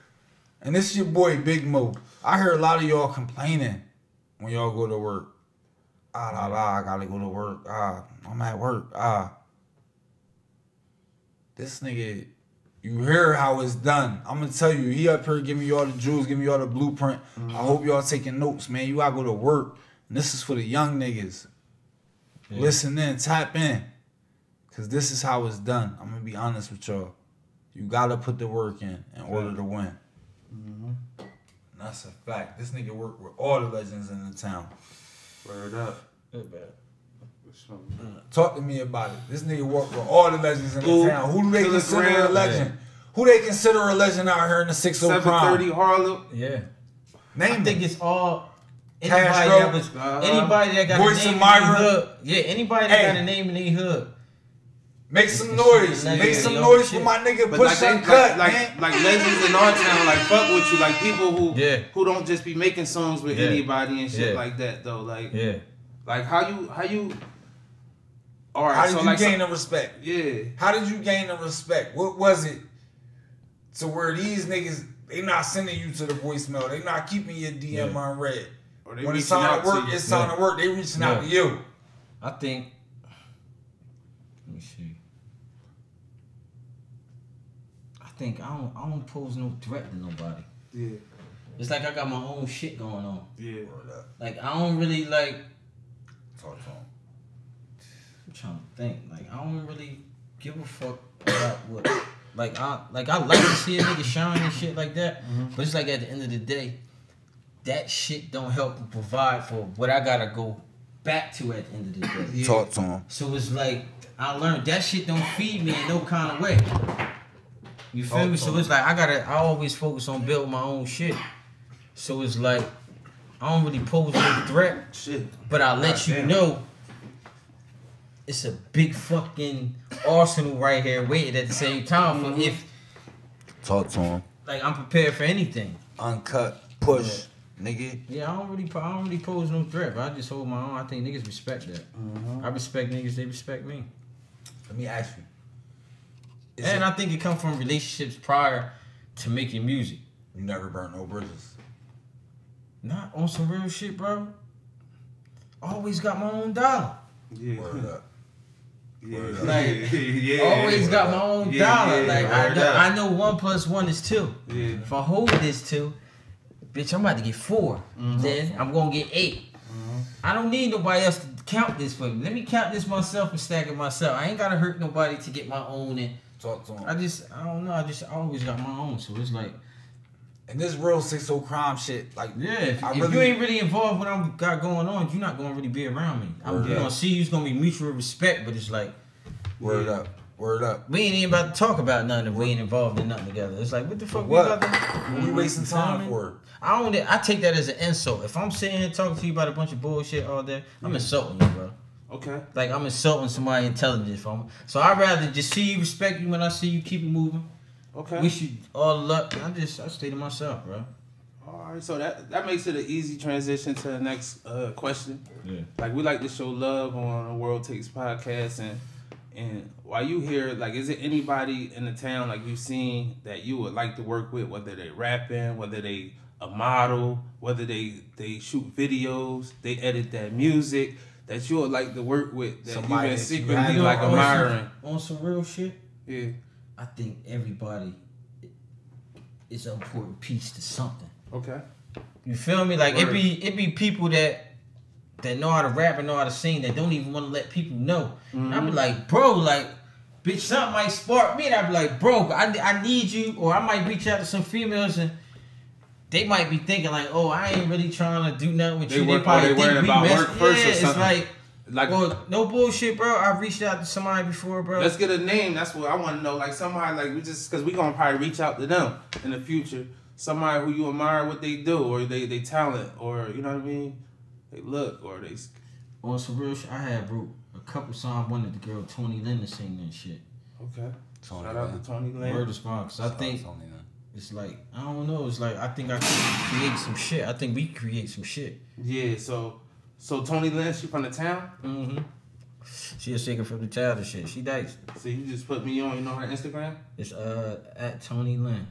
and this is your boy Big Mo. I hear a lot of y'all complaining when y'all go to work. Ah, la, la, I gotta go to work. Ah, I'm at work. Ah. This nigga, you hear how it's done. I'm gonna tell you, he up here giving you all the jewels, giving you all the blueprint. I hope y'all taking notes, man. You gotta go to work. And this is for the young niggas. Listen in, tap in. Cause this is how it's done. I'm gonna be honest with y'all. You gotta put the work in in order to win. And that's a fact. This nigga worked with all the legends in the town. Word up. Talk to me about it. This nigga worked with all the legends in Who? the town. Who do they consider a Telegram? legend? Who they consider a legend out here in the 60 730 crime? Harlem. Yeah. Name I think it's all anybody Castro, that was uh-huh. anybody that got Voice a name in Myra. their hood. Yeah, anybody that Hey. got a name in their hood. Make some noise. it's Make legend, some noise shit. for my nigga But Push like, they, Uncut, like, like, man. like legends in our town, like fuck with you, like people who Yeah. who don't just be making songs with Yeah. anybody and shit Yeah. like that though. Like Yeah. like how you how you all right, How did so you like gain so- the respect? yeah. How did you gain the respect? What was it to where these niggas they not sending you to the voicemail? They not keeping your DM Yeah. unread. Or When it's time to work, you. it's time Yeah. to work. They reaching out to you. I think. Let me see. I think I don't. I don't pose no threat to nobody. Yeah. It's like I got my own shit going on. Yeah. Like I don't really like. Talk to him. I'm trying to think. Like I don't really give a fuck about what. Like I like I like to see a nigga shine and shit like that. Mm-hmm. But it's like at the end of the day, that shit don't help provide for what I gotta go back to at the end of the day. Yeah. Talk to him. So it's like I learned that shit don't feed me in no kind of way. You feel Oh, me? So it's like I gotta. I always focus on building my own shit. So it's like I don't really pose no threat, Shit. but I let God you damn. know it's a big fucking arsenal right here waiting at the same time for mm-hmm. if Talk to him. like I'm prepared for anything. Uncut. Push. Nigga. Yeah, I don't really, I don't really pose no threat, but I just hold my own. I think niggas respect that. Mm-hmm. I respect niggas, they respect me. Let me ask you. Is and it- I think it come from relationships prior to making music. you never burn no bridges. Not on some real shit, bro. Always got my own dollar. Yeah. Word up. Yeah. Like, yeah. Always got my own Yeah, dollar. like I know. I know one plus one is two. Yeah. If I hold this two, bitch, I'm about to get 4 Mm-hmm. Then I'm gonna get 8 I don't need nobody else to count this for me. Let me count this myself and stack it myself. I ain't gotta hurt nobody to get my own. And Talk to him. I just, I don't know. I just I always got my own. So it's like, And this real 60 crime shit, like yeah, if, if really- you ain't really involved with what I'm got going on, you're not gonna really be around me. I'm Word you up. gonna see you. It's gonna be mutual respect, but it's like word Yeah. up. Word up. we ain't even about to talk about nothing if we ain't involved in nothing together. It's like what the fuck What? we about to? What we wasting time for? I don't. I take that as an insult. If I'm sitting here talking to you about a bunch of bullshit all day, I'm mm-hmm. insulting you, bro. Okay. Like I'm insulting somebody intelligent from. So I'd rather just see you, respect you when I see you, keep it moving. Okay. Wish you all luck. I just I stay to myself, bro. All right, so that that makes it an easy transition to the next uh, question. Yeah. Like we like to show love on the World Takes podcast, and and while you here, like, is it anybody in the town like you've seen that you would like to work with, whether they rapping, whether they a model, whether they they shoot videos, they edit that music, that you would like to work with, that Somebody you've been secretly You like on admiring. some, on some real shit. Yeah. I think everybody is an important piece to something. Okay. You feel me? Like it be it be people that that know how to rap and know how to sing that don't even want to let people know. And I be mm-hmm. like, bro, like, bitch, something might spark me, and I'd be like, bro, I, I need you, or I might reach out to some females and. They might be thinking like, "Oh, I ain't really trying to do nothing with They you." work- oh, probably they think worried we about mess- work first or yeah, something. It's like, Like, well, no bullshit, bro. I reached out to somebody before, bro. let's get a name. That's what I want to know. Like somebody, like we just because we gonna probably reach out to them in the future. Somebody who you admire what they do or they they talent or you know what I mean. They look or they. On some real shit, I had bro a couple songs. Wanted the girl Tony Lynn to sing that shit. Okay. Tony Shout out Lynn. to Tony Lynn. Word is fine, cause I think Tony it's like I don't know. It's like I think I can create some shit. I think we create some shit. Yeah. So so Tony Lynn, she from the town. Mm-hmm. She a singer from the town and shit. She dies. So you just put me on. You know her Instagram It's uh at Tony Lynn.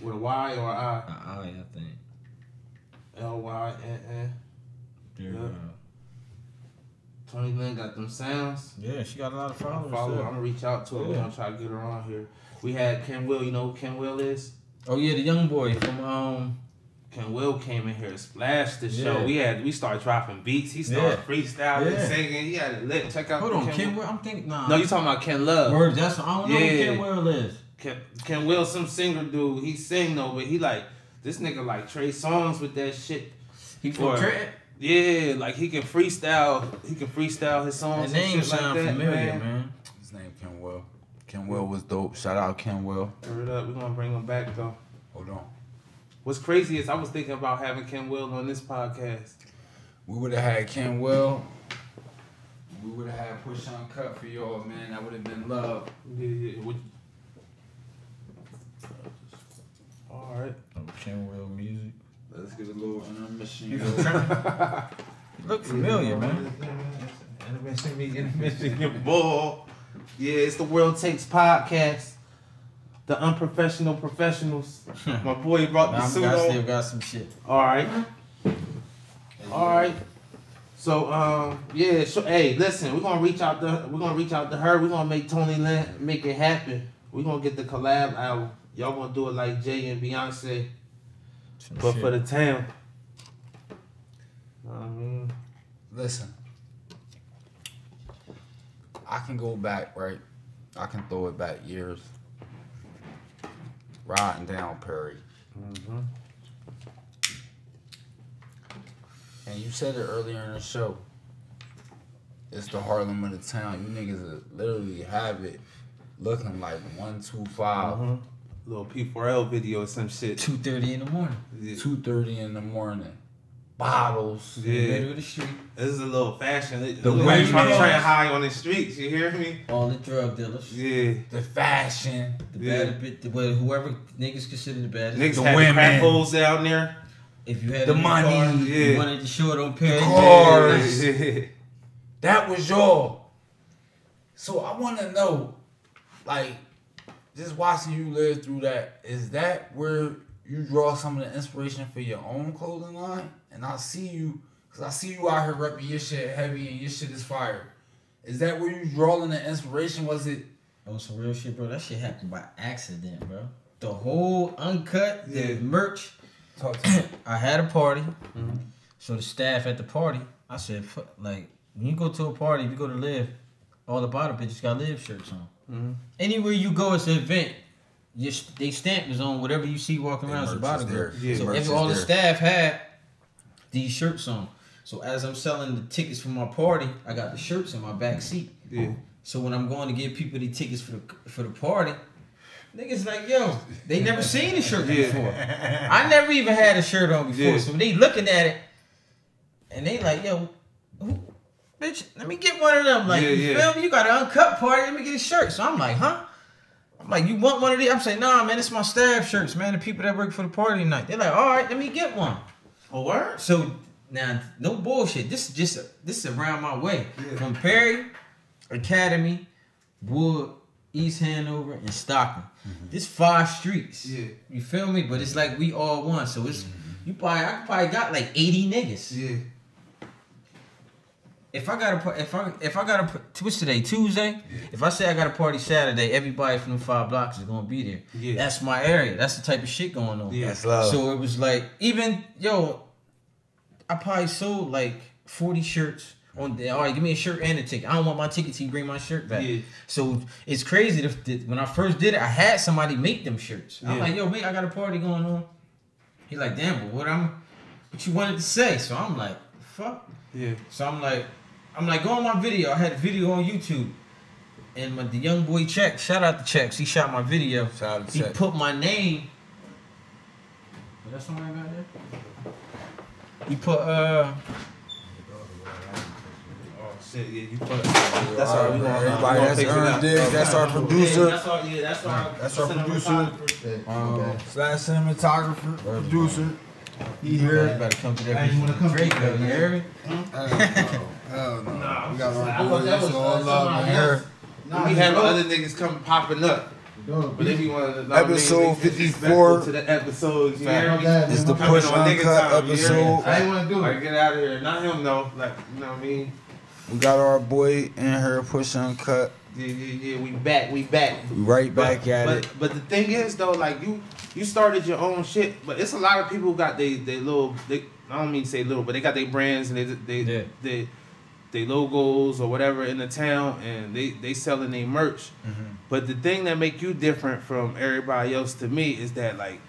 with a Y or I. I, I think. L Y N N. Yeah. Yeah. Tony Lynn got them sounds. yeah, she got a lot of followers. follow. I'm gonna reach out to her. We're gonna try to get her on here. We had Ken Will. You know who Ken Will is? Oh yeah, the young boy from um. Ken Will came in here, and splashed the show. We had we started dropping beats. He started Yeah. freestyling, Yeah. singing. He had it lit. Check out. Hold on, Ken Will. Will. I'm thinking nah. No, you talking about Ken Love? Word. That's I don't know Yeah. who Ken Will is. Ken, Ken Will, some singer dude. He sing though, but he like this nigga like Trey Songz with that shit. He from Or- Trenton. Yeah, like he can freestyle. He can freestyle his songs. That and name shit like sound that, familiar, man. man. His name Ken Will. Ken Will was dope. Shout out Ken Will. Word up, we gonna bring him back though. Hold on. What's crazy is I was thinking about having Ken Will on this podcast. We would have had Ken Will. We would have had Push Uncut for y'all, man. That would have been love. Yeah, yeah. Would- All right. Oh, Ken Will music. Let's get a little um, intermission. You yo. from Trenton? You look familiar, man. Intermission me, intermission your ball. Yeah, it's the World Takes podcast. The unprofessional professionals. My boy brought the suit I still got some shit. All right. All right. So um yeah, so hey, listen, we're gonna reach out to we're gonna reach out to her. We're gonna make Tony Lynn make it happen. We're gonna get the collab out. Y'all gonna do it like Jay and Beyonce, Some but shit. for the town. Know what I mean, Listen. I can go back, right? I can throw it back years. Riding down Perry. Mhm. And you said it earlier in the show. It's the Harlem of the town. You niggas literally have it looking like one two five, Mhm. little P4L video or some shit. two thirty in the morning. Yeah. two thirty in the morning. Bottles. In the Yeah. middle of the street. This is a little fashion. It, The women- trying to train high on the streets. You hear me? All the drug dealers. Yeah. The fashion. The Yeah. bad bit, the, well, whoever niggas consider the baddest. Niggas The had the women. crack holes down there. If you had The money, car, yeah. you wanted to show it on Perry. cars. Yeah. That was y'all. So I want to know, like, just watching you live through that, is that where you draw some of the inspiration for your own clothing line? And I see you, because I see you out here repping your shit heavy and your shit is fire. Is that where you drawing the inspiration? Was it? On some real shit, bro. That shit happened by accident, bro. The whole uncut, the Yeah. merch. Talk to me. I had a party. Mhm. So the staff at the party, I said, like, when you go to a party, if you go to live, all the bottom bitches got live shirts on. Mhm. Anywhere you go, it's an event. Your, they stamp is on whatever you see walking They around as a merch bottom is girl. there. Yeah. so Merch every, is all the staff had these shirts on. So as I'm selling the tickets for my party, I got the shirts in my back seat. Yeah. So when I'm going to give people the tickets for the for the party, niggas like, yo, they never seen a shirt Yeah. before. I never even had a shirt on before. Yeah. So they looking at it, and they like, yo, who, bitch, let me get one of them. Like, Yeah, you yeah. feel me? You got an uncut party, let me get a shirt. So I'm like, huh? I'm like, you want one of these? I'm saying, nah, man, it's my staff shirts, man. The people that work for the party tonight. They're like, all right, let me get one. A word? So now, no bullshit. This is just this is around my way Yeah. from Perry, Academy, Wood, East Hanover, and Stockton. Mm-hmm. This five streets. Yeah. You feel me? But it's like we all one. So it's mm-hmm. you probably I probably got like eighty niggas. Yeah. If I got a par- if I if I got a what's today Tuesday? If I say I got a party Saturday, everybody from the five blocks is gonna be there. Yeah. That's my area. That's the type of shit going on. Yeah. That's love. So it was like even yo, I probably sold like forty shirts On the, all right, give me a shirt and a ticket. I don't want my ticket till you bring my shirt back. Yeah. So it's crazy. that that when I first did it, I had somebody make them shirts. I'm Yeah. like, yo, mate, I got a party going on. He like, damn, but what I'm, what you wanted to say? So I'm like, fuck. Yeah. So I'm like, I'm like, go on my video. I had a video on YouTube. And my, the young boy Check, shout out to Checks, he shot my video. Shout out to He Check. put my name. Is that somebody got there? He put uh Oh shit, yeah, you put. That's all right. We gonna, Everybody, that's Aaron. Diggs. That's our yeah, producer. that's our yeah, that's our That's our cinematographer. Um, slash cinematographer, producer. He You here. better come to that. Hey, you wanna come Drake, to that, you hear me? Hell no. Nah, We got I our thought that boys. was, all uh, love somebody here. Nah, we have other niggas come popping up, Dog, but they be one of the Episode 54. to the episodes. You hear Fuck me? that, It's the I'm Push coming on nigga Uncut time, you hear episode. I ain't wanna do Like, it. get out of here. Not him though. Like, you know what I mean? We got our boy in her Push Uncut. Yeah, yeah, yeah. We back. We back. We right back but, at but, it. But the thing is though, like you you started your own shit, but it's a lot of people got they they little they I don't mean to say little, but they got their brands and they they Yeah. they they logos or whatever in the town and they they selling their merch. Mm-hmm. But the thing that make you different from everybody else to me is that like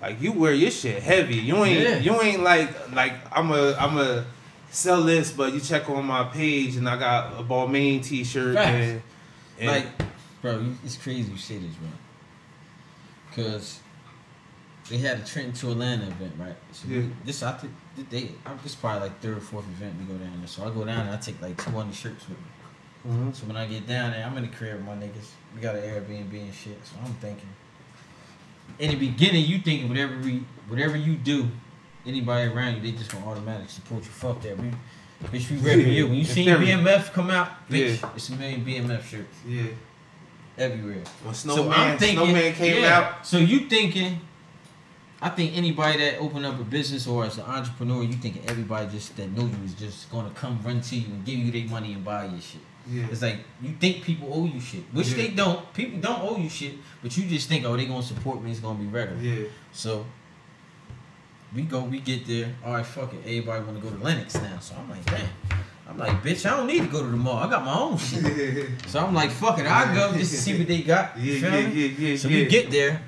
like you wear your shit heavy. You ain't Yeah. you ain't like like I'm a I'm a sell this, but you check on my page and I got a Balmain t-shirt and, and Like, bro, it's crazy you say this, bro. Cause they had a Trenton to Atlanta event, right? So we- Yeah. this I think they I'm this probably like third or fourth event we go down there. So I go down and I take like two hundred shirts with me. Mhm. So when I get down there, I'm in the crib with my niggas. We got an Airbnb and shit. So I'm thinking. In the beginning, you thinking whatever we, whatever you do, anybody around you, they just gonna automatically support you. Fuck that, we, bitch, we repping you. When you Yeah. see Period. BMF come out, bitch, Yeah. it's a million BMF shirts yeah. everywhere. When so Snowman, I'm thinking, Snowman came yeah. out. So you thinking? I think anybody that open up a business or as an entrepreneur, you thinking everybody just that know you is just gonna come run to you and give you their money and buy your shit. Yeah. It's like you think people owe you shit, which Yeah. they don't. People don't owe you shit, but you just think, oh, they gonna support me. It's gonna be regular. Yeah. So we go, we get there. All right, fuck it. Everybody want to go to Lenox now. So I'm like, damn. I'm like, bitch, I don't need to go to the mall. I got my own shit. yeah, So I'm like, fuck it. I go just to see what they got. Yeah, yeah, me? yeah, So yeah. we get there.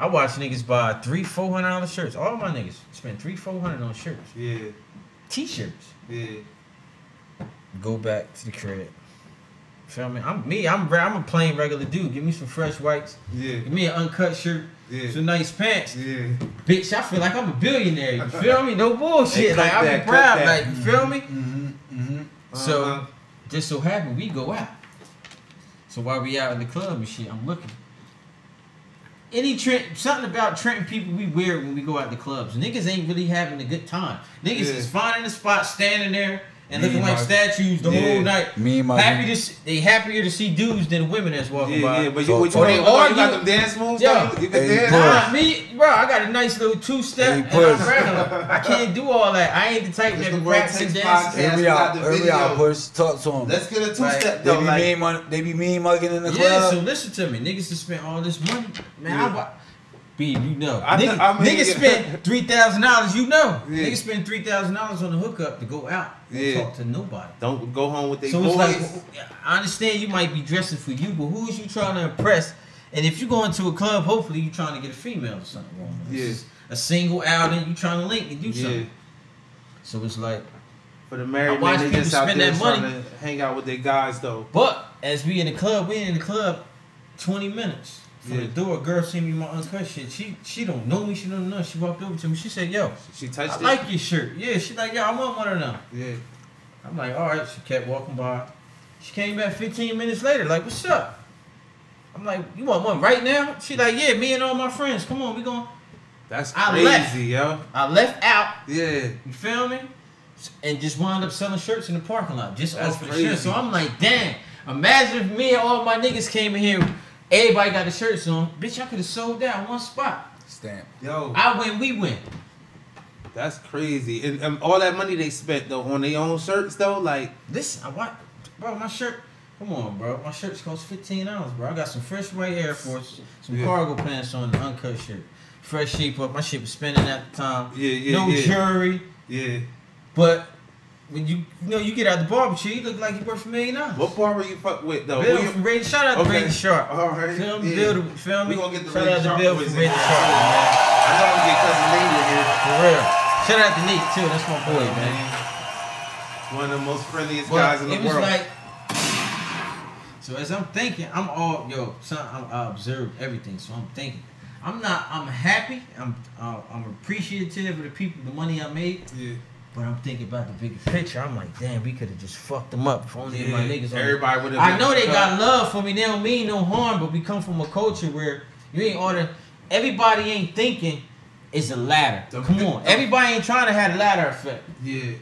I watch niggas buy three, four hundred dollar shirts. All my niggas spend three, four hundred on shirts, Yeah, t-shirts. yeah. Go back to the crib. Feel me? I'm me. I'm I'm a plain regular dude. Give me some fresh whites. Yeah, Give me an uncut shirt. yeah, Some nice pants. yeah. Bitch, I feel like I'm a billionaire. You feel me? No bullshit. Like I'm proud. Like you feel me? Mm-hmm. Mm-hmm. So Uh-huh. just so happen we go out. So while we out in the club and shit, I'm looking. Any Trent, something about Trenton people we weird when we go out the clubs. Niggas ain't really having a good time. Niggas Yeah. is finding a spot, standing there, and Me looking like my- statues the Yeah. whole night. Me and my Happy to see, they happier to see dudes than women that's walking by. yeah, yeah, but you, So- what you, so what they you, what, you got them dance moves? Yo. though? You can Hey, dance. Nah, me, bro, I got a nice little two step. Hey, and push. I'm. I can't do all that. I ain't the type that the can World practice dance. podcast. Here we we got out. the Here out. Push. Talk to them. Let's get a two Right. step They though. be Like, mean. They be mean mugging in the Yeah, club. so listen to me. Niggas just spent all this money. Man, Yeah. I buy. B, you know. I Nigga, I mean- niggas spent three thousand dollars. You know. Yeah. Niggas spend three thousand dollars on the hookup to go out. Don't Yeah. talk to nobody. don't go home with their So boys. it's like, I understand you might be dressing for you, but who is you trying to impress? And if you go into a club, hopefully you're trying to get a female or something. Wrong. Yeah. A single outing, you trying to link and do yeah. something. So it's like, For the married men, they just out spend there that trying money. to hang out with their guys though. but as we in the club, we in the club, twenty minutes Yeah. the door. A girl see me my uncut shit. She she don't know me. She don't know. She walked over to me. She said, "Yo, She touched I it. like your shirt." Yeah, she like, "Yo, I want one of them." yeah. I'm like, "All right." She kept walking by. She came back 15 minutes later. Like, what's up? I'm like, "You want one right now?" She like, "Yeah, me and all my friends. Come on, we going." That's I crazy, left. yo. I left out. Yeah. You feel me? And just wound up selling shirts in the parking lot. Just That's off of the crazy. shirt. So I'm like, damn. Imagine if me and all my niggas came in here, everybody got the shirts on. Bitch, I could have sold that one spot. Stamp. Yo, I win, we win. that's crazy. And, and all that money they spent though on their own shirts though, like this I want, bro, my shirt. Come on, bro. My shirts cost fifteen dollars, bro. I got some fresh white Air Force, some Yeah. cargo pants on, the uncut shirt, fresh shape up. My shit was spinning at the time. yeah, yeah, no yeah, jury, yeah. but when you you know you get out the barber you look like you worth a million dollars. What barber you fuck with though? Bill from Raven, shout out to Okay. Raven Sharp. All right. Film, yeah. Bill, film We me. gonna get the shout Raven out to Sharp Bill boys from in Sharp, man. I know I'm get cousin Nate in here. For real. Shout out to Nick too. That's my boy, Oh, man. One of the most friendliest But guys in the it was world. like. So as I'm thinking, I'm all yo, son. I'm, I observe everything. So I'm thinking, I'm not. I'm happy. I'm. Uh, I'm appreciative of the people, the money I made. yeah. But I'm thinking about the bigger picture. I'm like, damn, we could have just fucked them up if only my niggas. Everybody would have. I know they got love for me. They don't mean no harm, but we come from a culture where you ain't order. Everybody ain't thinking it's a ladder. The- Come on, everybody ain't trying to have a ladder effect. Yeah.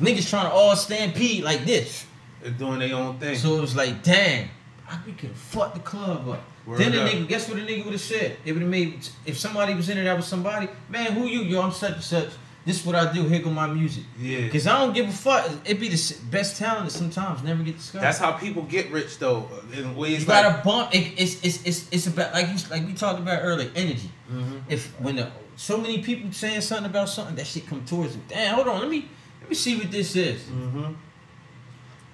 Niggas trying to all stampede like this. They're doing their own thing. So it was like, damn, I- we could have fucked the club up. Word then the up. nigga, guess what the nigga would have said? It would have made if somebody was in it that was somebody. Man, who you? Yo, I'm such and such. This is what I do. Here go my music. yeah. Cause I don't give a fuck. It be the best talent that sometimes never get discovered. That's how people get rich though. In ways You like gotta bump. It, it's, it's it's it's about like you like we talked about earlier. Energy. Mhm. If when the, so many people saying something about something, that shit come towards it. Damn, hold on. Let me let me see what this is. Mhm.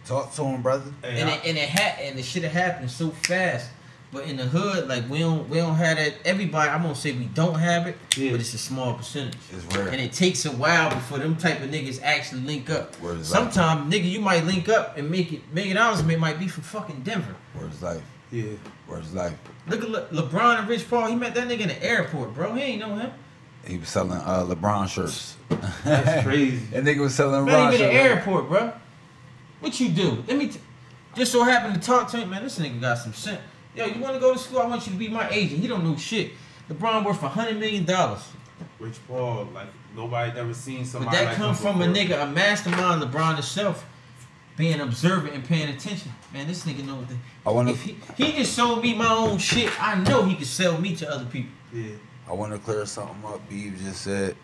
Talk to him, brother. Hey, and I- it and it ha- and the shit happened so fast. But in the hood, like we don't we don't have that. Everybody, I'm gonna say we don't have it, Yeah. but it's a small percentage. It's rare. And it takes a while before them type of niggas actually link up. Word life. Sometimes, nigga, you might link up and make it million dollars. and It might be from fucking Denver. Where's life? yeah. Where's life? Look at Le- LeBron and Rich Paul. He met that nigga in the airport, bro. He ain't know him. He was selling uh, LeBron shirts. That's crazy. That nigga was selling Man, LeBron he been in the airport, bro. What you do? Let me t- just so happened to talk to him, man. This nigga got some sense. Yo, you want to go to school? I want you to be my agent. He don't know shit. LeBron worth a hundred million dollars, Rich Paul, like nobody ever seen somebody. but that like come him from a nigga, a mastermind. LeBron himself being observant and paying attention. Man, this nigga know what the. I wanna- If he, he just sold me my own shit, I know he could sell me to other people. Yeah. I want to clear something up. Beeve just said.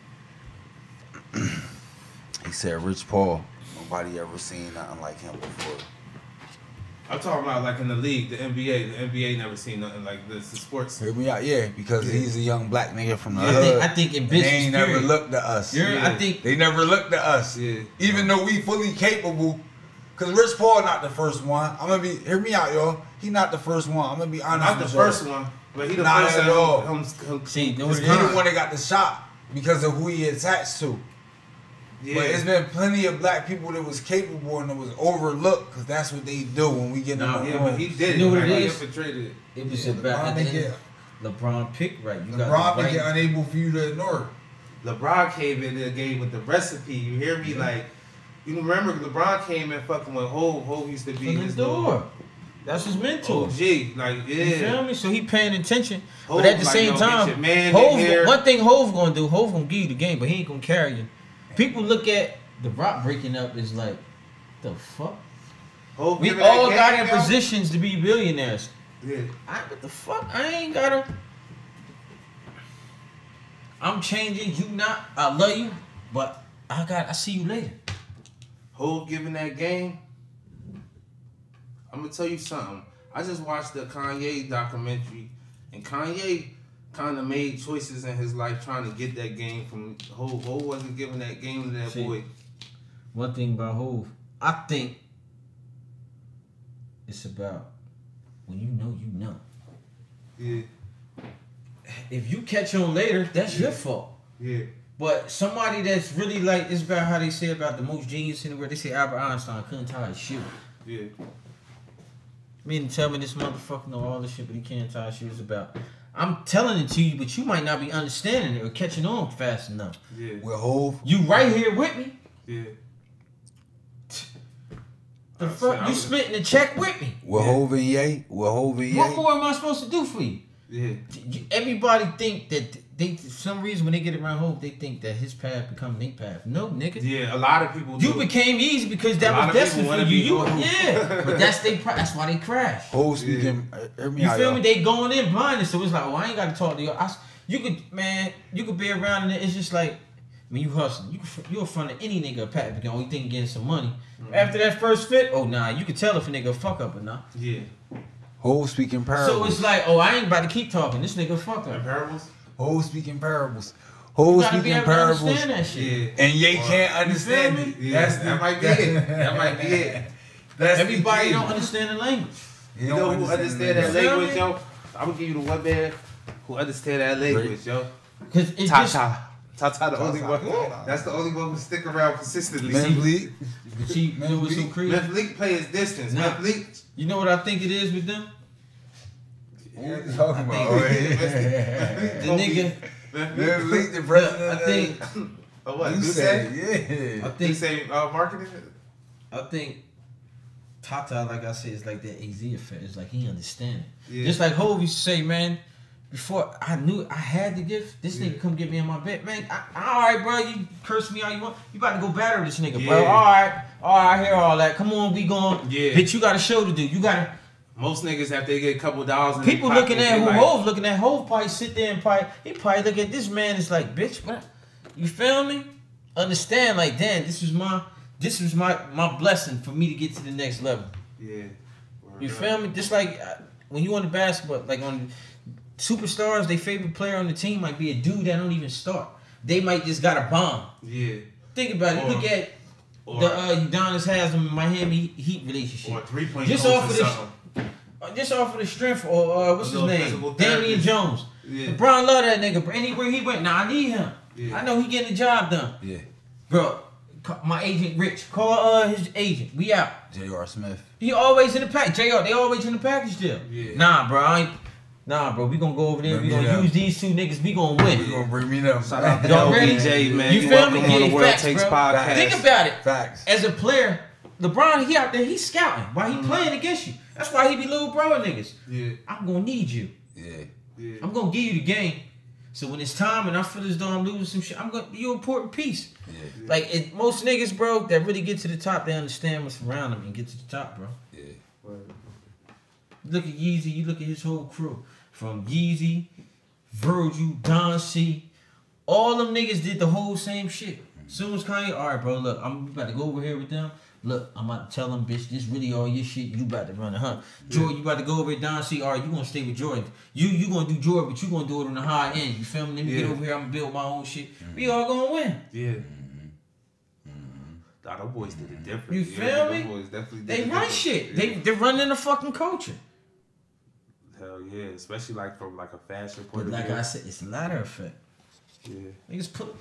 he said Rich Paul. Nobody ever seen nothing like him before. I'm talking about like in the league, the NBA. The NBA never seen nothing like this. The sports. Hear me out, yeah, because Yeah. he's a young black nigga from the Yeah. I hood. think, I think in and business, they ain't never period, looked to us. Yeah. I think They never looked to us. Yeah. Even though we fully capable. Cause Rich Paul not the first one. I'm gonna be hear me out, y'all. He not the first one. I'm gonna be honest. Not the with y'all. first one, but he the Not first at that all. hum- hum- See, know Cause he the one that got the shot because of who he attached to. Yeah. But it's been plenty of black people that was capable and that was overlooked because that's what they do when we get in Nah, the yeah, but he did You know what Like, it he infiltrated it. It was Yeah, about LeBron at the make LeBron picked right. You LeBron got make it right. unable for you to ignore. LeBron came in the game with the recipe. You hear me? Like, you remember LeBron came in fucking with Hov. Hov used to be From the his door. That's his mentor. OG. Like, You yeah. feel me? So he paying attention, Hov, but at the like, same yo, time, your man Hov, one thing Hov gonna do, Hov gonna give you the game, but he ain't gonna carry you. People look at the Roc breaking up is like, the fuck? We all got in positions to be billionaires. Yeah. I what the fuck? I ain't gotta. I'm changing. You not. I love you, but I got. I see you later. Hov giving that game. I'm gonna tell you something. I just watched the Kanye documentary, and Kanye kind of made choices in his life trying to get that game from Hov. Hov wasn't giving that game to that See. boy. One thing about Hov, I think it's about when you know you know. Yeah, If you catch on later, that's your fault. yeah, But somebody that's really like it's about how they say about the most genius in the world. They say Albert Einstein couldn't tie his shoe. yeah. mean tell me this motherfucker know all this shit, but he can't tie his shoes about. I'm telling it to you, but you might not be understanding it or catching on fast enough. Yeah, With Hov, You right here with me. yeah. The fuck you was- splitting the check with me. with Yeah. Hov and Ye, with Hov and Ye. What more am I supposed to do for you? Yeah, You- Everybody think that they for some reason when they get around Hov, they think that his path become their path. No, nigga. yeah. A lot of people. You do. became easy because that lot was of destined for you. You yeah, but that's they. That's why they crash. Hov speaking. uh, Hear me You feel y'all. me? They going in blinded, so it's like, oh, I ain't got to talk to you. I s you could, man, you could be around and it's just like when you hustling, you can, you're in front of any nigga a pat because you think getting some money. Mm-hmm. After that first fit, oh nah, you can tell if a nigga fuck up or not. Yeah, Hov speaking parables. So it's like, oh, I ain't about to keep talking. This nigga a fuck and up. parables. Hov speaking parables. Whole You be speaking able parables, understand that shit. and Ye Or- can't understand me? it. Yeah, That's the, that might be it. That might be it. That's Everybody key. don't understand the language. You know who understand that You language, me? yo? I'm gonna give you the one man who understand that language, yo. Cause it's just Tata. Tata the only one. Tata. That's the only one who stick around consistently. Man, Bleek. see, you know what's so crazy? Memphis Bleek play his distance. Nah. Memphis You know what I think it is with them? What you talking about? think- Oh, The yeah. nigga, Man, Bleek, the president. I think, Oh, what? you You said, say? yeah. I You think, say uh, marketing? I think Tata, like I said, is like that AZ effect. It's like he understand it. Yeah. Just like Hov used to say, man. Before I knew I had the gift, this nigga come get me in my bed, man. I, all right, bro, you curse me all you want. You about to go battle this nigga, bro. All right, all right, I hear all that. Come on, we going. Yeah. Bitch, you got a show to do. You got to. Most niggas after they get a couple dollars in People looking at who like, Hov looking at Hov probably sit there and probably he probably look at this man it's like bitch what? You feel me? Understand like damn this was my this was my my blessing for me to get to the next level. Yeah. you feel me? Just like uh, when you on the basketball like on superstars their favorite player on the team might be a dude that don't even start. They might just got a bomb. Yeah. think about it. Look at Or, the uh, Udonis Haslem Miami Heat relationship. or three point Just off of this- Uh, just off of the strength or uh, what's his name physical Damian. Jones Yeah. LeBron love that nigga. Anywhere he went, now I need him. Yeah. I know he getting the job done, Yeah. bro. My agent Rich, call uh his agent. We out. J.R. Smith. He always in the pack. Jr. They always in the package deal. Yeah. Nah, bro. I ain't, nah, bro. We gonna go over there. We Bring me gonna them. use these two niggas. We gonna win. You gonna bring me them? Shout out to Y'all ready? LBJ, man. You You, feel welcome me? on Yeah, the World facts, Takes bro. podcast. Think about it. Facts. As a player, LeBron, he out there, he's scouting while he mm-hmm. playing against you. That's why he be little bro niggas. Yeah. I'm gonna need you. Yeah. Yeah. I'm gonna give you the game. So when it's time and I feel as though I'm losing some shit, I'm gonna be your important piece. Yeah. Like it, most niggas, bro, that really get to the top, they understand what's around them and get to the top, bro. Yeah. Look at Yeezy, you look at his whole crew. From Yeezy, Virgil, Don C, all them niggas did the whole same shit. Mm-hmm. Soon as Kanye, all right, bro, look, I'm about to go over here with them. Look, I'm about to tell them, bitch, this really all your shit. You about to run it, huh? Jordan, you about to go over here, Don C. All right, you gonna stay with Jordan. You you gonna do Jordan, but you gonna do it on the high end. You feel me? Let me get over here. I'm gonna build my own shit. Mm-hmm. We all gonna win. Yeah. Mm-hmm. Mm-hmm. Nah, them boys did it different. You yeah, feel them me? Boys definitely did They it run different. shit. Yeah. They they're running the fucking culture. Hell yeah, especially like from like a fashion point But of like view. I said, it's a ladder effect. yeah. Niggas put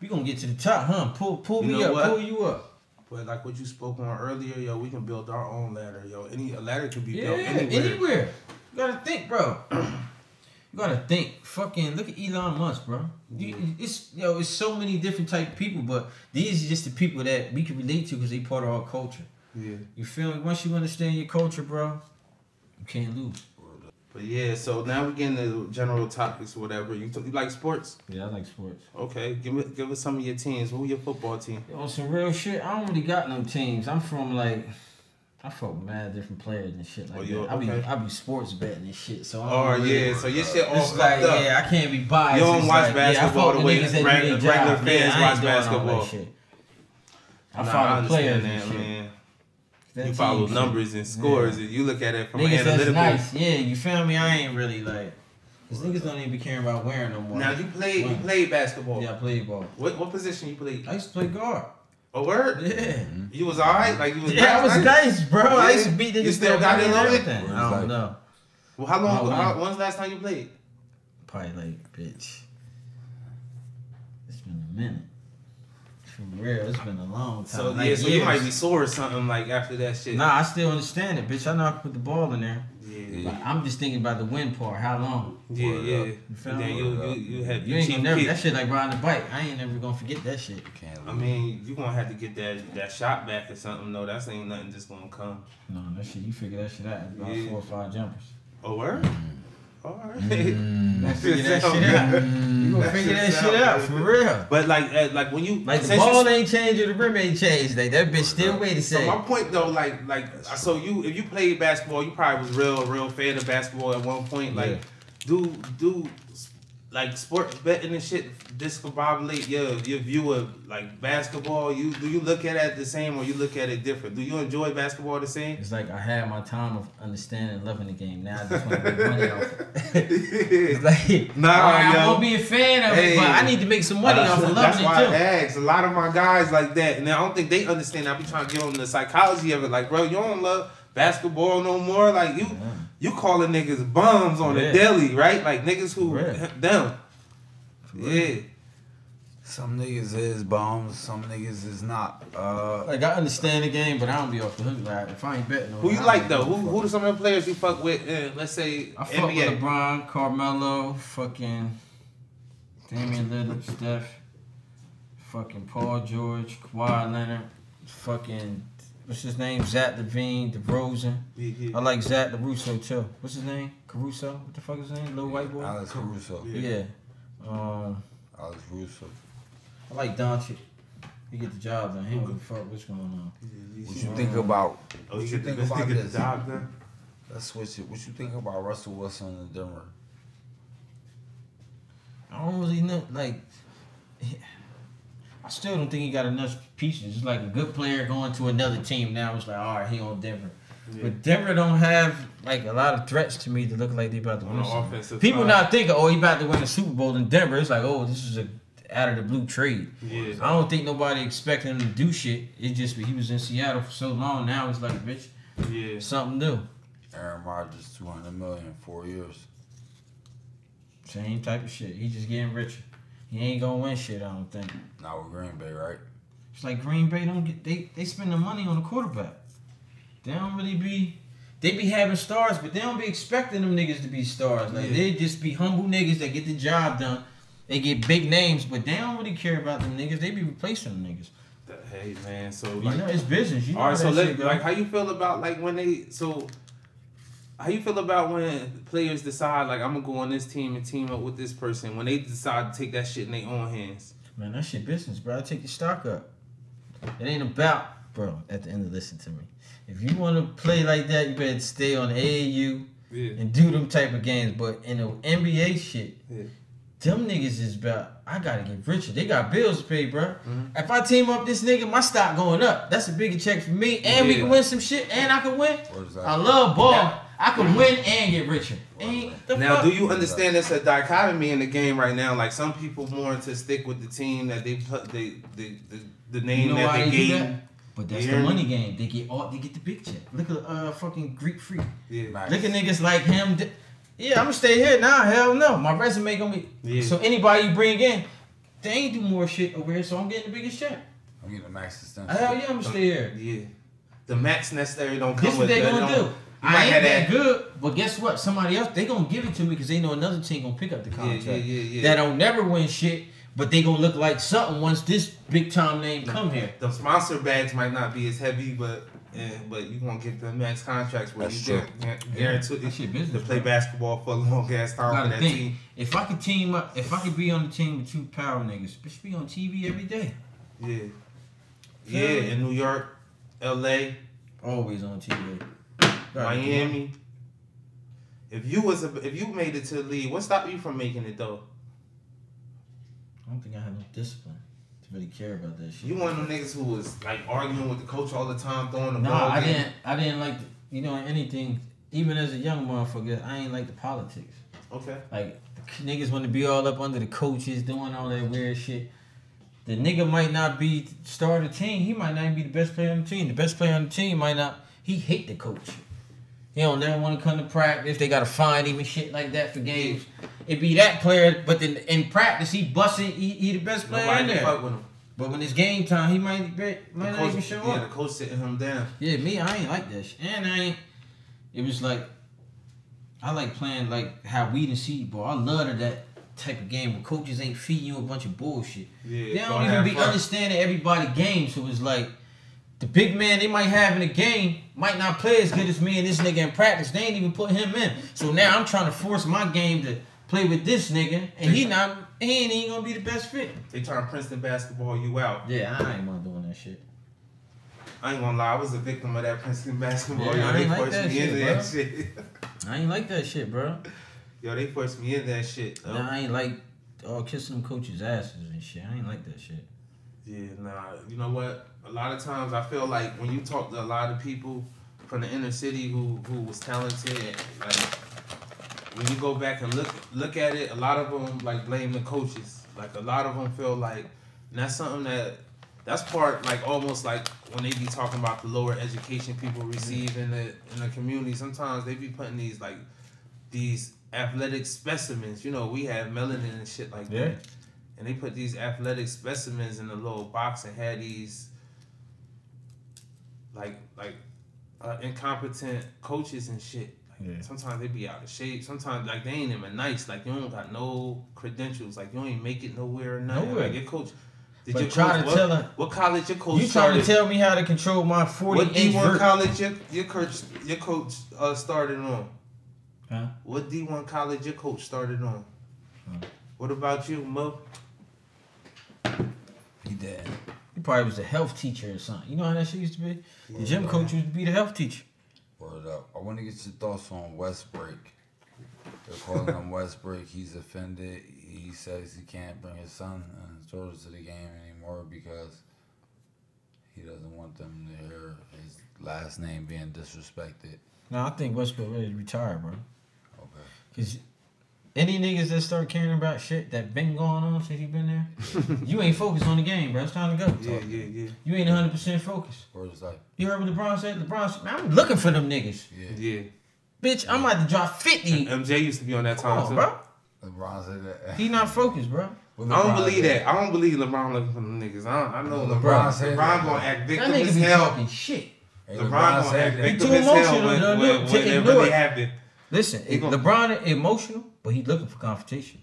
we gonna get to the top, huh? Pull pull You me up, what? pull you up. But like what you spoke on earlier, yo, we can build our own ladder, yo. Any a ladder could be Yeah, built anywhere. anywhere. You gotta think, bro. You gotta think. Fucking look at Elon Musk, bro. You, it's yo, it's so many different type of people, but these are just the people that we can relate to because they part of our culture. Yeah. You feel me? Once you understand your culture, bro, you can't lose. But yeah, so now we get into general topics whatever. You, t- you like sports? Yeah, I like sports. Okay, give me give us some of your teams. Who your football team? On some real shit, I don't really got no teams. I'm from like. I fuck with mad different players and shit like Oh, that. I be. I be sports betting and shit. So I Oh really, yeah, so your shit all It's fucked like, up. yeah, I can't be biased. You don't It's watch like, basketball fuck the way niggas that do regular job. fans yeah, watch basketball. I Nah, follow players understand and shit. man. That You follow numbers and scores, and you look at it shit. from Niggas an that's nice. Yeah, you feel me? I ain't really like. Cause niggas don't even be caring about wearing no more. Now you played you Right. played basketball. Yeah, I played ball. What what position you played? I used to play guard. A word? Yeah. You was alright? Like you was Yeah, I was nice? nice, bro. I used to Yeah? beat You still got got it and on it? everything. I don't like? know. Well, how long? Oh, how, when's the last time you played? Probably like, bitch. It's been a minute. For real, it's been a long time. So like yeah, so you might be sore or something like after that shit. Nah, I still understand it, bitch. I know I can put the ball in there. Yeah, But I'm just thinking about the win part. How long? yeah, Word yeah. up. You feel then me? you Word up. you you had You your ain't gonna never. kick. That shit like riding a bike. I ain't never gonna forget that shit. I mean, you gonna have to get that that shot back or something. No, that's ain't nothing just gonna come. No, that shit. You figure that shit out. About Yeah. four or five jumpers. Oh, word? All right. Mm. You figure that shit good. out. You Mm. gonna That figure shit that shit sound out for real. But like, uh, like when you Like the since you- ball ain't changed or the rim ain't changed. Like that bitch still way the So same. my point though, like, like, so you if you played basketball, you probably was real, real fan of basketball at one point. Like, Yeah. do do like sports betting and shit discombobulate your your view of like basketball? You do you look at it the same or you look at it different? Do you enjoy basketball the same? It's like I had my time of understanding and loving the game. Now I just want to make money off it. it's like, Nah, alright, I'm yo. gonna be a fan of Hey. it, but I need to make some money off of loving That's loving why I it too. ask. A lot of my guys like that, and I don't think they understand. I be trying to give them the psychology of it. Like, bro, you don't love basketball no more. Like you, you calling niggas bums on Yeah. the daily, right? Like niggas who real. them. Yeah. Some niggas is bums, some niggas is not. Uh, Like I understand the game, but I don't be off the hook. Like if I ain't betting, on Who you I like though? Who fuck. who are some of the players you fuck with? Uh, let's say I fuck with LeBron, Carmelo, fucking Damian Lillard, Steph, fucking Paul George, Kawhi Leonard, fucking what's his name? Zach LaVine, DeRozan. Yeah, yeah. I like Zach LaRusso too. What's his name? Caruso? What the fuck is his name? Little white boy. Alex Russo. Yeah. Um, Alex Russo. I like Doncic. He get the job done. He don't give a fuck what's going on. What you think about? Oh, What you you think about get the this? job done? Let's switch it. What you think about Russell Wilson in Denver? I don't really know. Like, I still don't think he got enough pieces. It's like a good player going to another team now. It's like, all right, he on Denver. But Denver don't have like a lot of threats to me to look like they about to On win. the offensive People side. not thinking, oh, he about to win the Super Bowl in Denver. It's like, oh, this is a out of the blue trade. Yeah. I don't think nobody expected him to do shit. It just he was in Seattle for so long. Now it's like, bitch, Yeah. something new. Aaron Rodgers, two hundred million, four years. Same type of shit. He just getting richer. He ain't gonna win shit. I don't think. Not with Green Bay, right? It's like Green Bay don't get they they spend the money on the quarterback. They don't really be they be having stars, but they don't be expecting them niggas to be stars. Like Yeah. they just be humble niggas that get the job done. They get big names, but they don't really care about them niggas. They be replacing them niggas. Hey man, so You like, know, it's business. You know all right. So let, shit go. like, how you feel about like when they so. How you feel about when players decide like I'm gonna go on this team and team up with this person when they decide to take that shit in their own hands? Man, that shit business, bro. I take your stock up. It ain't about, bro. At the end of listen to me. If you want to play like that, you better stay on AAU Yeah. and do them type of games. But in the NBA shit, Yeah. them niggas is about. I gotta get richer. They got bills to pay, bro. Mm-hmm. If I team up this nigga, my stock going up. That's a bigger check for me, and we can win some shit, and I can win. What is? I love ball. I can win and get richer. Ain't the Now, fuck? do you understand there's a dichotomy in the game right now? Like some people more to stick with the team that they put the the the, the name You know that why they they gave. that? But that's You the money game. They get all. They get the big check. Look at uh fucking Greek freak. Yeah. Max. Look at niggas like him. Yeah, I'm gonna stay here. Nah, hell no. My resume gonna be. Yeah. So anybody you bring in, they ain't do more shit over here. So I'm getting the biggest check. I'm getting the max extension. Hell yeah, I'm gonna stay here. Yeah. The max necessary don't come This what with they that. gonna They don't- do. You I ain't have that that. good, but guess what? Somebody else they gonna give it to me because they know another team gonna pick up the contract. yeah, yeah, yeah. That don't never win shit, but they gonna look like something once this big time name come here. The sponsor bags might not be as heavy, but eh, but you gonna get the max contracts where That's you true. get guaranteed That shit to business. play bro. basketball for a long ass time for that think. team. If I could team up, if I could be on the team with two power niggas, bitch be on TV every day. Yeah. Yeah, in New York, LA, Always on TV. Miami. If you was a, if you made it to the league, what stopped you from making it though? I don't think I had no discipline to really care about that shit. You one of them niggas who was like arguing with the coach all the time, throwing the No, ball. I game. didn't. I didn't like. The, you know, anything. Even as a young motherfucker, I ain't like the politics. Okay. Like the niggas want to be all up under the coaches, doing all that weird shit. The nigga might not be star of the team. He might not even be the best player on the team. The best player on the team might not. He hate the coach. He don't never want to come to practice. They gotta find him and shit like that for games. It be that player, but then in practice he busting. He, he the best player Nobody in there. fuck with him. But when it's game time, he might be, might not even show yeah, up. the coach sitting him down. Yeah, me, I ain't like that shit. And I ain't. It was like, I like playing like how we didn't see ball. I love that type of game where coaches ain't feeding you a bunch of bullshit. Yeah, they don't even be fun. understanding everybody game. So it's like, the big man they might have in the game might not play as good as me and this nigga in practice. They ain't even put him in. So now I'm trying to force my game to play with this nigga, and he not. He ain't even gonna be the best fit. They trying Princeton basketball you out. Yeah, I ain't want doing that shit. I ain't gonna lie, I was a victim of that Princeton basketball. Yeah, yo. I they ain't like forced that me shit, into bro. that shit. I ain't like that shit, bro. Yo, they forced me in that shit. though. Nah, I ain't like all kissing them coaches' asses and shit. I ain't like that shit. Yeah, nah. You know what? A lot of times I feel like when you talk to a lot of people from the inner city who who was talented, like when you go back and look look at it, a lot of them like blame the coaches. Like a lot of them feel like and that's something that that's part like almost like when they be talking about the lower education people mm-hmm. receive in the in the community. Sometimes they be putting these like these athletic specimens. You know, we have melanin and shit like Yeah. that and they put these athletic specimens in a little box and had these like like uh, incompetent coaches and shit. Like, Yeah. Sometimes they be out of shape. Sometimes like they ain't even nice. Like you don't got no credentials. Like you ain't make it nowhere. Or nothing. Nowhere. Like your coach. Did But your try coach, to what, tell her- what college your coach You trying to tell me how to control my 40 what inch D1 college your, your coach your coach uh, started on? Huh? What D1 college your coach started on? What about you, Mo? He did. Probably was a health teacher or something. You know how that shit used to be? The gym coach used to be the health teacher. Word up. I want to get your thoughts on Westbrick. They're calling him Westbrick. He's offended. He says he can't bring his son and his daughters to the game anymore because he doesn't want them to hear his last name being disrespected. No, I think Westbrook ready to retire, bro. Okay. Cause any niggas that start caring about shit that been going on since you been there, you ain't focused on the game, bro. It's time to go. Yeah, yeah, yeah, You ain't 100 percent focused. Word is like, You heard what LeBron said? LeBron said, man, I'm looking for them niggas. yeah. yeah. Bitch, I'm about to drop 50. MJ used to be on that Come time on, too. bro. LeBron said that. He not focused, bro. What I don't believe said. that. I don't believe LeBron looking for them niggas. I, don't, I know LeBron LeBron. said LeBron, gonna act That victim nigga as be hell. talking shit. Hey, LeBron, LeBron gonna act that. victim Too as hell emotional, when, though, when, whenever they happen. Listen, LeBron emotional, but he looking for confrontation.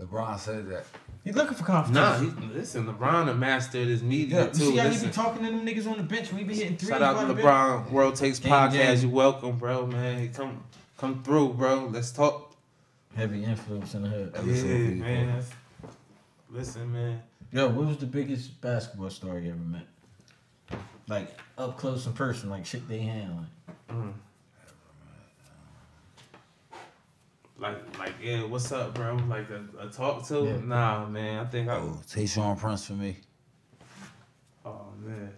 LeBron said that. He looking for Nah, confrontation. he, listen, LeBron a master of this media yeah, you too. see how he be talking to them niggas on the bench when he be hitting threes? shout out to the bench? LeBron World Takes Gang, Podcast. gang. You welcome, bro, man. Come come through, bro. Let's talk. Heavy influence in the hood. Yeah, Episode man. Listen, man. Yo, what was the biggest basketball star you ever met? Like up close and personal, like shit they handling. Mm. Like, like, yeah, what's up, bro? Like a, a talk to? Yeah. Nah, man. I think I. Oh, Tayshaun Prince for me. Oh man.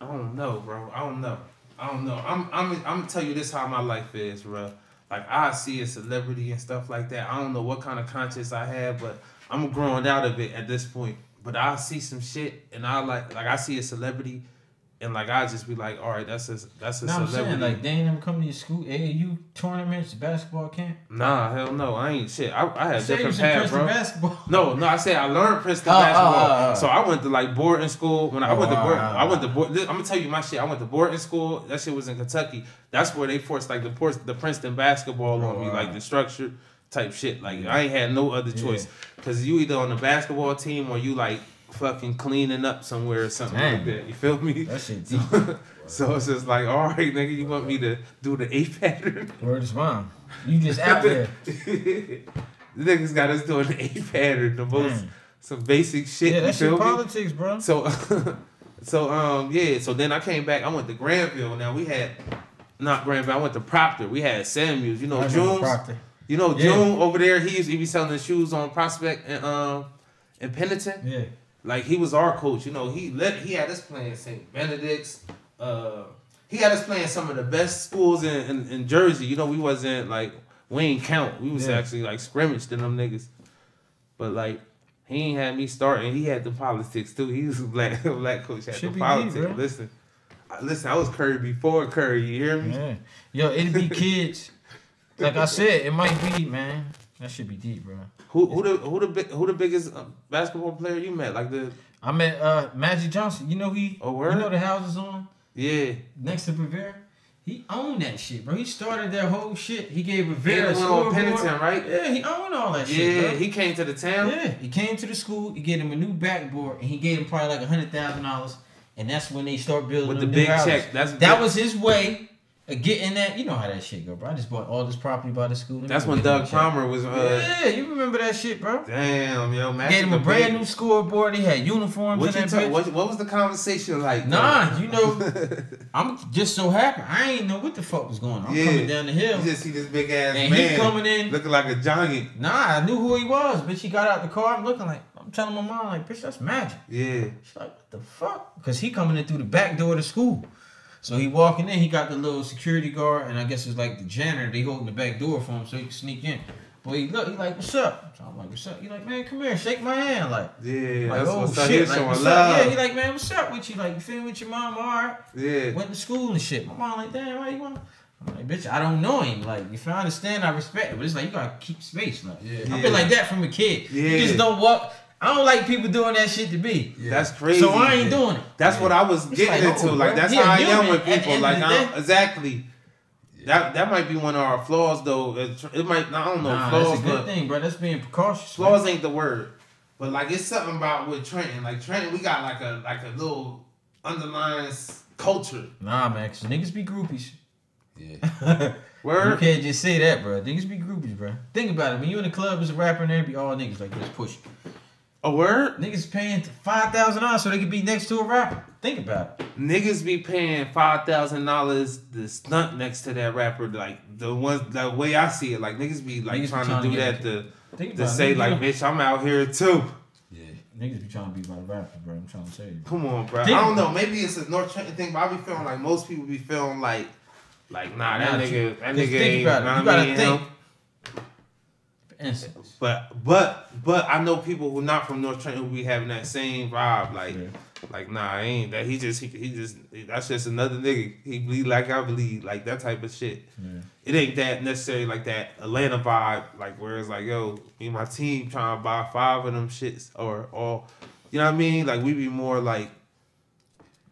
I don't know, bro. I don't know. I don't know. I'm I'm I'm gonna tell you this how my life is, bro. Like I see a celebrity and stuff like that. I don't know what kind of conscience I have, but I'm growing out of it at this point. But I see some shit and I like like I see a celebrity and like I just be like, all right, that's a that's a No, I'm saying like they ain't come to your school AAU tournaments, basketball camp. Nah, hell no. I ain't shit. I, I had different Princeton bro. basketball. No, no, I said I learned Princeton Oh, oh, basketball. oh, oh. So I went to like boarding school. When I went to board, I went to board. I'm gonna tell you my shit. I went to boarding school. That shit was in Kentucky. That's where they forced like the the Princeton basketball on me, like the structure type shit. Like I ain't had no other choice because you either on the basketball team or you like fucking cleaning up somewhere or something like that. You feel me? That shit deep. so it's just like, all right, nigga, you want me to do the A pattern? Word is mine. You just out there. the niggas got us doing the A pattern, the most some basic shit. Yeah, you that shit me? politics, bro. So, so um, yeah. So then I came back. I went to Granville. Now we had not Granville. I went to Proctor. We had Samuels. You know. Proctor. You know Yeah. June over there. He used he be selling the shoes on Prospect and um in Pennington. Yeah. Like he was our coach. You know he let he had us playing St. Benedict's. Uh, he had us playing some of the best schools in, in, in Jersey. You know we wasn't like we ain't count. We was Yeah. actually like scrimmaged to them niggas. But like he ain't had me starting. He had the politics too. He was a black black coach had Should the politics. bro. listen, listen. I was Curry before Curry. You hear me? Yeah. Yo, it'd be kids. Like I said, it might be, man. That should be deep, bro. Who who the who the big who the biggest uh, basketball player you met? Like the I met uh Magic Johnson. You know he Oh, word? you know the houses on yeah. next to Rivera? He owned that shit, bro. He started that whole shit. He gave Rivera the a scoreboard. Penitent, right? Yeah, he owned all that shit, Yeah, he came to the town. Yeah, he came to the school. He gave him a new backboard, and he gave him probably like a hundred thousand dollars. And that's when they start building With the big houses. check. That's That big. was his way getting that, you know how that shit go, bro. I just bought all this property by the school. That's when Doug Palmer was. Uh, yeah, you remember that shit, bro. Damn, yo, man. Gave him a brand new scoreboard. He had uniforms What, in you that talk, bitch. what, what was the conversation like? Nah, though? you know, I'm just so happy. I ain't know what the fuck was going on. I'm coming down the hill. You just see this big ass And man he coming in. looking like a giant. Nah, I knew who he was, bitch. He got out the car. I'm looking like, I'm telling my mom, like, bitch, that's magic. Yeah. She's like, what the fuck? Because he coming in through the back door of the school. So he walking in, he got the little security guard, and I guess it's like the janitor. They holding the back door for him so he can sneak in. But he look, he like, what's up? So I'm like, what's up? He like, man, come here, shake my hand. Like, Yeah, like that's oh shit, like, what's love. up? Yeah, he like, man, what's up with you? Like, you feeling with your mom? All right. yeah. Went to school and shit. My mom like, damn, why you want? I'm like, bitch, I don't know him. Like, if I understand, I respect it, but it's like you gotta keep space. Like, Yeah. I've been like that from a kid. You Yeah. just don't walk. I don't like people doing that shit to be. Yeah. That's crazy. So I ain't doing it. That's what I was getting like, into. oh, like that's he how I am with people. Like I don't, day. exactly. That that might be one of our flaws though. It, it might I don't know Nah, flaws, that's a good but thing, bro. That's being precautious. man. flaws ain't the word. But like it's something about with Trenton. Like Trenton, we got like a like a little underlying culture. Nah, man, cause niggas be groupies. Yeah. you Word. can't just say that, bro. Niggas be groupies, bro. Think about it. When you in the club as a rapper, and there be all niggas like this push. A word. Niggas paying five thousand dollars so they could be next to a rapper. Think about it. Niggas be paying five thousand dollars to stunt next to that rapper. Like the ones the way I see it. Like niggas be like Niggas be trying, trying to to do get that to Think to say it. like, bitch, I'm out here too. Yeah. niggas be trying to be about rapper, bro. I'm trying to tell you. Come on, bro. Think- I don't know. Maybe it's a North Trenton thing, but I be feeling like most people be feeling like, like nah, that Nah, nigga, that nigga think ain't. about it. You what gotta I mean? think. Him. For instance. But but but I know people who not from North Trenton who be having that same vibe. Like Yeah. like nah, I ain't that. He just he, he just that's just another nigga. He bleed like I bleed. Like that type of shit. Yeah. It ain't that necessarily like that Atlanta vibe. Like where it's like yo, me and my team trying to buy five of them shits or all. You know what I mean? Like we be more like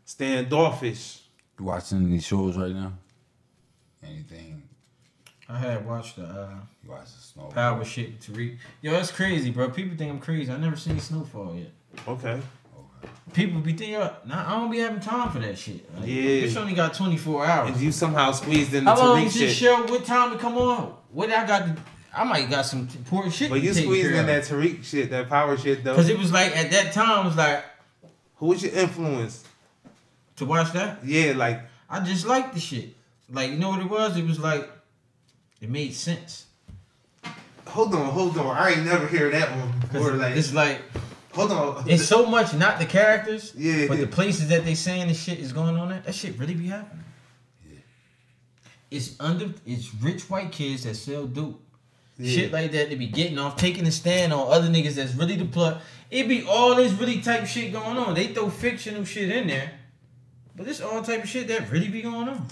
standoffish. You watching these shows right now? Anything? I had watched the uh, You watching Snow? Power shit with Tariq. Yo, that's crazy, bro. People think I'm crazy. I never seen Snowfall yet. Okay. People be thinking, nah, I don't be having time for that shit. Like, Yeah. Bitch only got 24 hours. And you somehow squeezed into How long Tariq is this shit. show? What time it come on? What I got to, I might got some important shit But you to squeezed in of. that Tariq shit, that power shit though. Cause it was like at that time, it was like Who was your influence? to watch that. Yeah, like I just liked the shit. Like you know what it was? It was like it made sense. hold on, hold on. I ain't never hear that one before. Like, it's like hold on. it's so much not the characters, Yeah. but the places that they saying the shit is going on. At that shit really be happening. Yeah. It's under it's rich white kids that sell dope. Yeah. Shit like that, they be getting off, taking a stand on other niggas that's really the plot. It be all this really type shit going on. They throw fictional shit in there, but it's all type of shit that really be going on.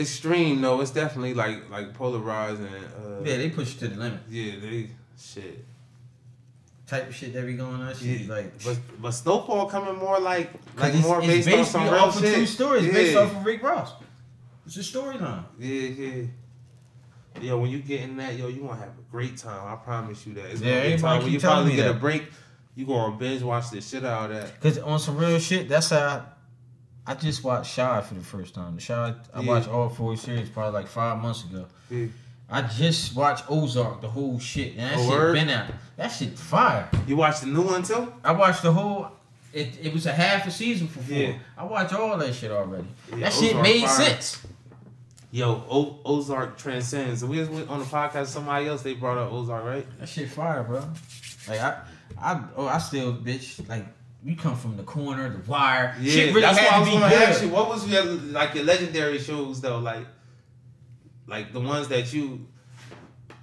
Extreme, no, it's definitely like like polarizing. Uh, Yeah, they push it to the limit. yeah, they shit. Type of shit that be going on. Shit Yeah, like but but Snowfall coming more like like it's, more it's based on some off real of shit. true stories, yeah. based off of Rick Ross. It's a storyline. Yeah, yeah. Yo, when you get in that, yo, you gonna have a great time. I promise you that. It's Yeah, gonna be a time when you me get a break. You gonna binge watch this shit out of that. Cause on some real shit, that's how I, just watched Shy for the first time. Shy, I Yeah. watched all four series probably like five months ago. Yeah. I just watched Ozark, the whole shit, and that Oh, shit word? been out. That shit fire. You watched the new one too? I watched the whole. It, it was a half a season for four. Yeah. I watched all that shit already. Yeah, that shit made fire. sense. Yo, o- Ozark transcends. We was on the podcast. Somebody else they brought up Ozark, right? That shit fire, bro. Like I, I, oh, I still, bitch. Like you come from the corner, the wire. Yeah, shit really that's had why I to was be gonna good. ask you. What was your like your legendary shows though? Like, like the ones that you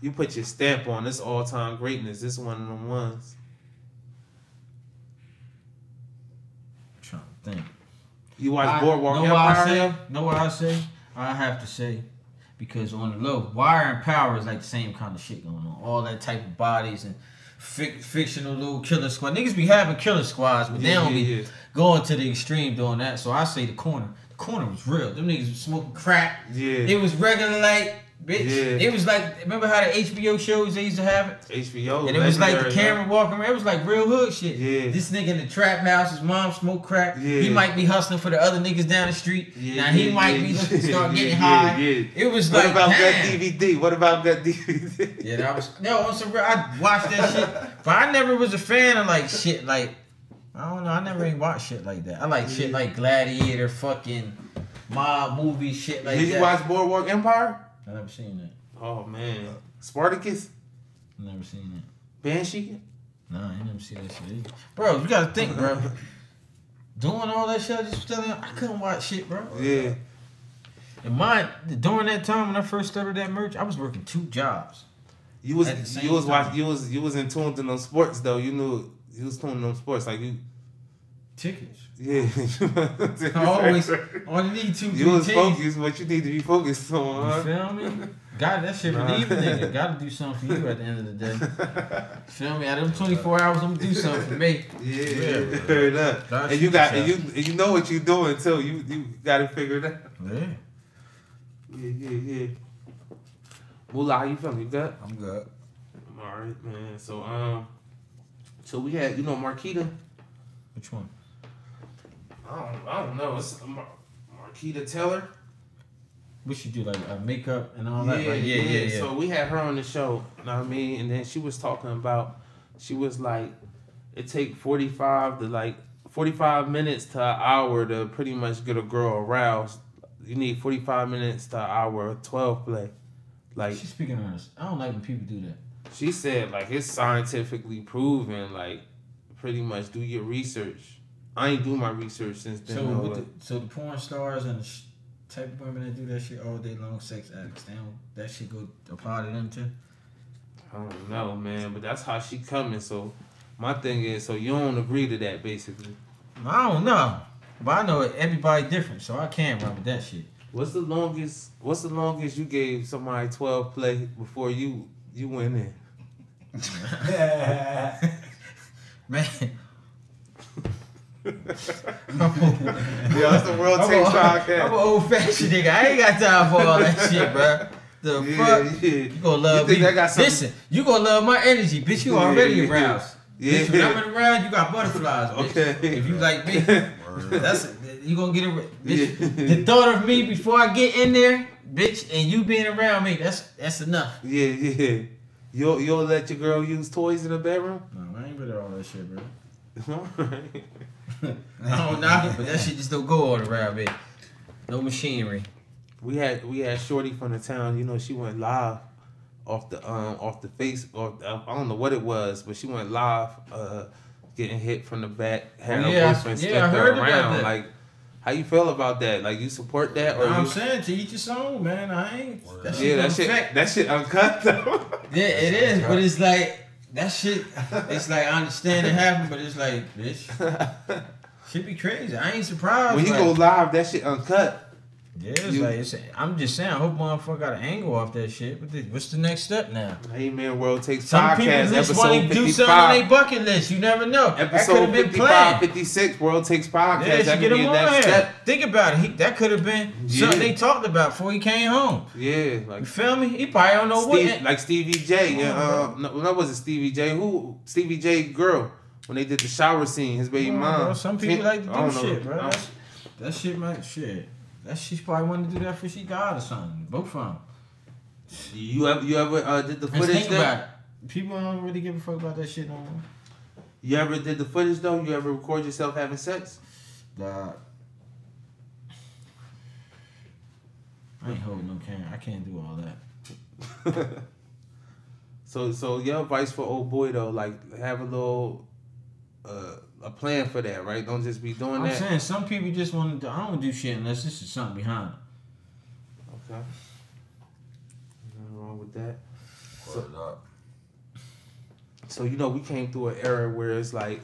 you put your stamp on. This all time greatness. This one of them ones. trying to think. You watch I- Boardwalk know what I Empire? say? Know what I say? I have to say, because on the low, Wire and Power is like the same kind of shit going on. All that type of bodies and fic- fictional little killer squad. Niggas be having killer squads, but they don't yeah, be yeah. going to the extreme doing that. So I say the corner. The corner was real. Them niggas was smoking crack. Yeah. It was regular like bitch. Yeah. It was like remember how the HBO shows they used to have it, HBO. and it was like the camera walking around. It was like real hood shit. Yeah. This nigga in the trap house, his mom smoke crack. Yeah. He might be hustling for the other niggas down the street. Yeah, now he yeah, might be looking to start getting high. yeah. It was What like about damn. that DVD? What about that DVD? Yeah, that was no on some real. I watched that shit, but I never was a fan of like shit like I don't know. I never even watched shit like that. I like shit like Gladiator, fucking mob movie shit like Did you watch Boardwalk Empire? I never seen that. Oh man, Spartacus, I never seen that. Banshee. Nah, I never seen that shit either. Bro, you gotta think, bro. Doing all that shit, I just telling you, I couldn't watch shit, bro. Yeah. And my during that time when I first started that merch, I was working two jobs. You was At the same you was time. watch you was you was in tune to them sports though. You knew you was tuned to them sports like you. Tickets. Yeah. I always only need two, You was focused, but you need to be focused on. Huh? feel me? God, that shit relieve a nigga. Gotta do something for you at the end of the day. Feel me? Out of them 24 hours, I'm gonna do something for me. Yeah, Yeah, bro. heard that. Nah, And you got and you and you know what you're doing too. You you got it figured out. Yeah. Yeah, yeah, yeah. Moolah, how you feeling? You good? I'm good. I'm All right, man. So um, so we had you know Marquita. Which one? I don't I don't know. It's Mar- Marquita Taylor. We should do, like uh, makeup and all that? right? yeah, yeah, yeah. So we had her on the show, you know what I mean? And then she was talking about, she was like, it take 45 to like, 45 minutes to an hour to pretty much get a girl aroused. You need 45 minutes to an hour of 12 play. Like, She's speaking honest. I don't like when people do that. she said, like, it's scientifically proven, like, pretty much do your research. I ain't do my research since then. So, though, with the, so the porn stars and the sh- type of women that do that shit oh, all day long, sex addicts, don't, that shit go apply to them too. I don't know, man, but that's how she coming. So my thing is, so you don't agree to that, basically. I don't know, but I know everybody different, so I can't run with that shit. What's the longest? What's the longest you gave somebody twelve play before you you went in? Man, Yeah, that's the world I'm, takes a, I'm an old fashioned nigga. I ain't got time for all that shit, bro. The Yeah, fuck? yeah. You gonna love You me? Got Listen, you gonna love my energy, bitch. You Yeah, already yeah. aroused. Yeah. Bitch, when I'm around, you got butterflies, bitch. Okay. If you like me, Word. that's you gonna get it. Bitch, Yeah. the thought of me before I get in there, bitch, and you being around me, that's that's enough. Yeah, yeah. You'll you'll let your girl use toys in the bedroom? No, I ain't with all that shit, bro. Alright. I don't know, but that shit just don't go all around me. No machinery. we had we had Shorty from the town. You know, she went live off the um off the face. Off the, I don't know what it was, but she went live, uh, getting hit from the back. Had her yeah, boyfriend yeah, I her heard about around. that. Like, how you feel about that? Like, you support that or I'm saying to each his own, man. I ain't. That shit Yeah, that shit. affect- That shit uncut though. Yeah, it is, but it's like that shit. It's like I understand it happened, but it's like bitch, should be crazy. I ain't surprised. when you like, go live, that shit uncut. Yeah, it's you- like it's, I'm just saying. I hope motherfucker got an angle off that shit. But what's the next step now? Hey man, World Takes Some people Podcast just episode want to do something on 55. their bucket list. You never know. Episode have been 55, planned. 56, World Takes Podcast. Yeah, that get be him on next here. step. Think about it. He, that could have been something they talked about before he came home. Yeah, like You feel me? He probably don't know what. Steve, like Stevie J. Yeah, uh, no, that wasn't Stevie J. Who Stevie J. girl when they did the shower scene, his baby mom. bro. Some people Tim- like to do know. shit, bro. Don't- That's, that shit, might Shit. That she probably wanted to do that for she got or something. Both of them. You ever you ever uh, did the footage think about it. People don't really give a fuck about that shit no more. You ever did the footage though? You ever record yourself having sex? Dog. I ain't holding no camera. I can't do all that. So so your advice for old boy though, like have a little uh, a plan for that, right? Don't just be doing I'm that. saying some people just want to. I don't do shit unless this is something behind it. Okay. Nothing wrong with that. Word up. So you know, we came through an era where it's like,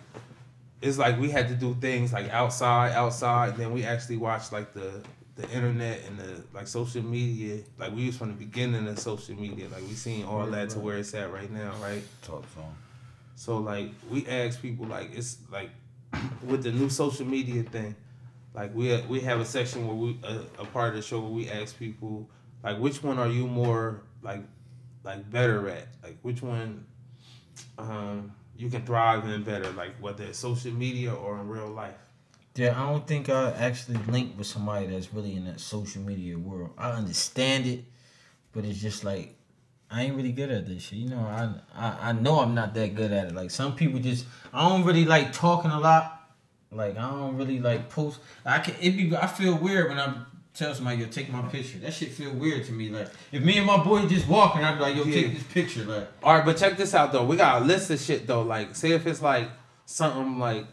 it's like we had to do things like outside, outside. And then we actually watched like the the internet and the like social media. Like we was from the beginning of social media. Like we seen all that to where it's at right now, right? Talk some. So like we ask people like it's like with the new social media thing, like we we have a section where we a, a part of the show where we ask people like which one are you more like like better at? Like which one um you can thrive in better, like whether it's social media or in real life. Yeah, I don't think I actually link with somebody that's really in that social media world. I understand it, but it's just like I ain't really good at this shit. You know, I, I I know I'm not that good at it. Like some people just I don't really like talking a lot. Like I don't really like post. I can it be I feel weird when I tell somebody yo take my picture. That shit feel weird to me. Like if me and my boy just walking, I'd be like yo Yeah. take this picture. Like All right, but check this out though. We got a list of shit though. Like, say if it's like something like,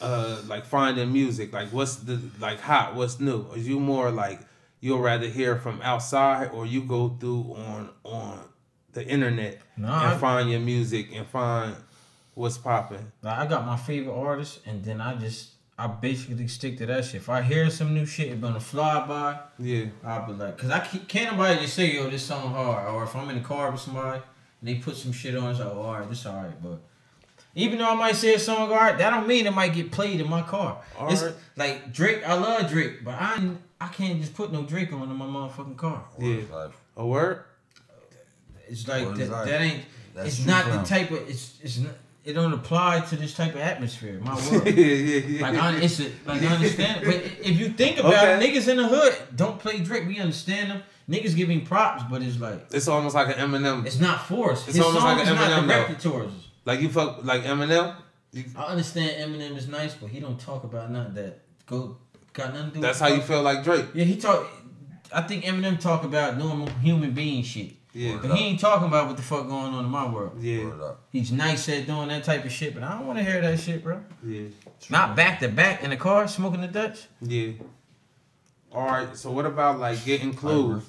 uh, like finding music. Like, what's the like hot? What's new? Are you more like you'll rather hear from outside, or you go through on on the internet No, and find your music and find what's popping? Like I got my favorite artist, and then I just I basically stick to that shit. If I hear some new shit, it's gonna fly by. Yeah, I'll be like, cause I can't, can't nobody just say yo this song hard, or if I'm in the car with somebody and they put some shit on, it's like, oh, all right, this alright, but. Even though I might say a song alright, that don't mean it might get played in my car. It's Alright. like Drake, I love Drake, but I I can't just put no Drake on in my motherfucking car. yeah. A word? It's like Word that, is life. that ain't. That's it's not for the type of. It's it's not. It don't apply to this type of atmosphere. My word. yeah, yeah, yeah. Like I, it's a, like I understand, but if you think about Okay. it, niggas in the hood don't play Drake. We understand them. Niggas giving props, but it's like it's almost like an Eminem. it's not forced. It's His almost song like is an not Eminem, directed towards us. Like you fuck like Eminem. You- I understand Eminem is nice, but he don't talk about nothing that go got nothing to do. That's with how you feel like Drake. Yeah, he talk. I think Eminem talk about normal human being shit, Yeah, but he ain't talking about what the fuck going on in my world. yeah, He's nice at doing that type of shit, but I don't want to hear that shit, bro. yeah. Not back to back in the car smoking the Dutch. Yeah. All right. So what about like getting clothes?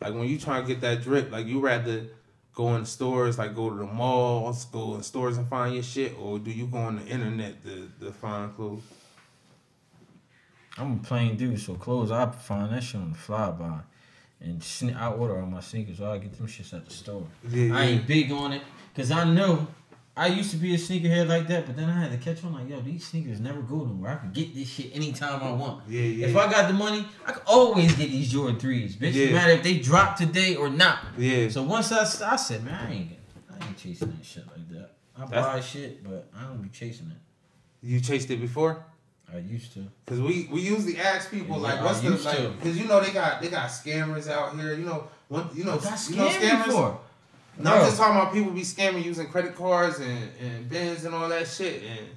Like when you try to get that drip, like you rather go in stores, like go to the malls, go in stores and find your shit, or do you go on the internet to, to find clothes? I'm a plain dude, so clothes I find that shit on the fly by. And sne- I order all my sneakers, so I get them shits at the store. Yeah, I ain't big on it, cause I know I used to be a sneakerhead like that, but then I had to catch on like, yo, these sneakers never go nowhere. I can get this shit anytime I want. Yeah, yeah. If I got the money, I can always get these Jordan threes, bitch. Yeah. No matter if they drop today or not. yeah. So once I, I said, man, I ain't, I ain't chasing that shit like that. I That's- buy shit, but I don't be chasing it. You chased it before? I used to. Cause we we usually ask people Yeah, like, what's the to. like? Cause you know they got they got scammers out here. You know one you know What you know scammers. before? No, I'm just talking about people be scamming using credit cards and, and bins and all that shit and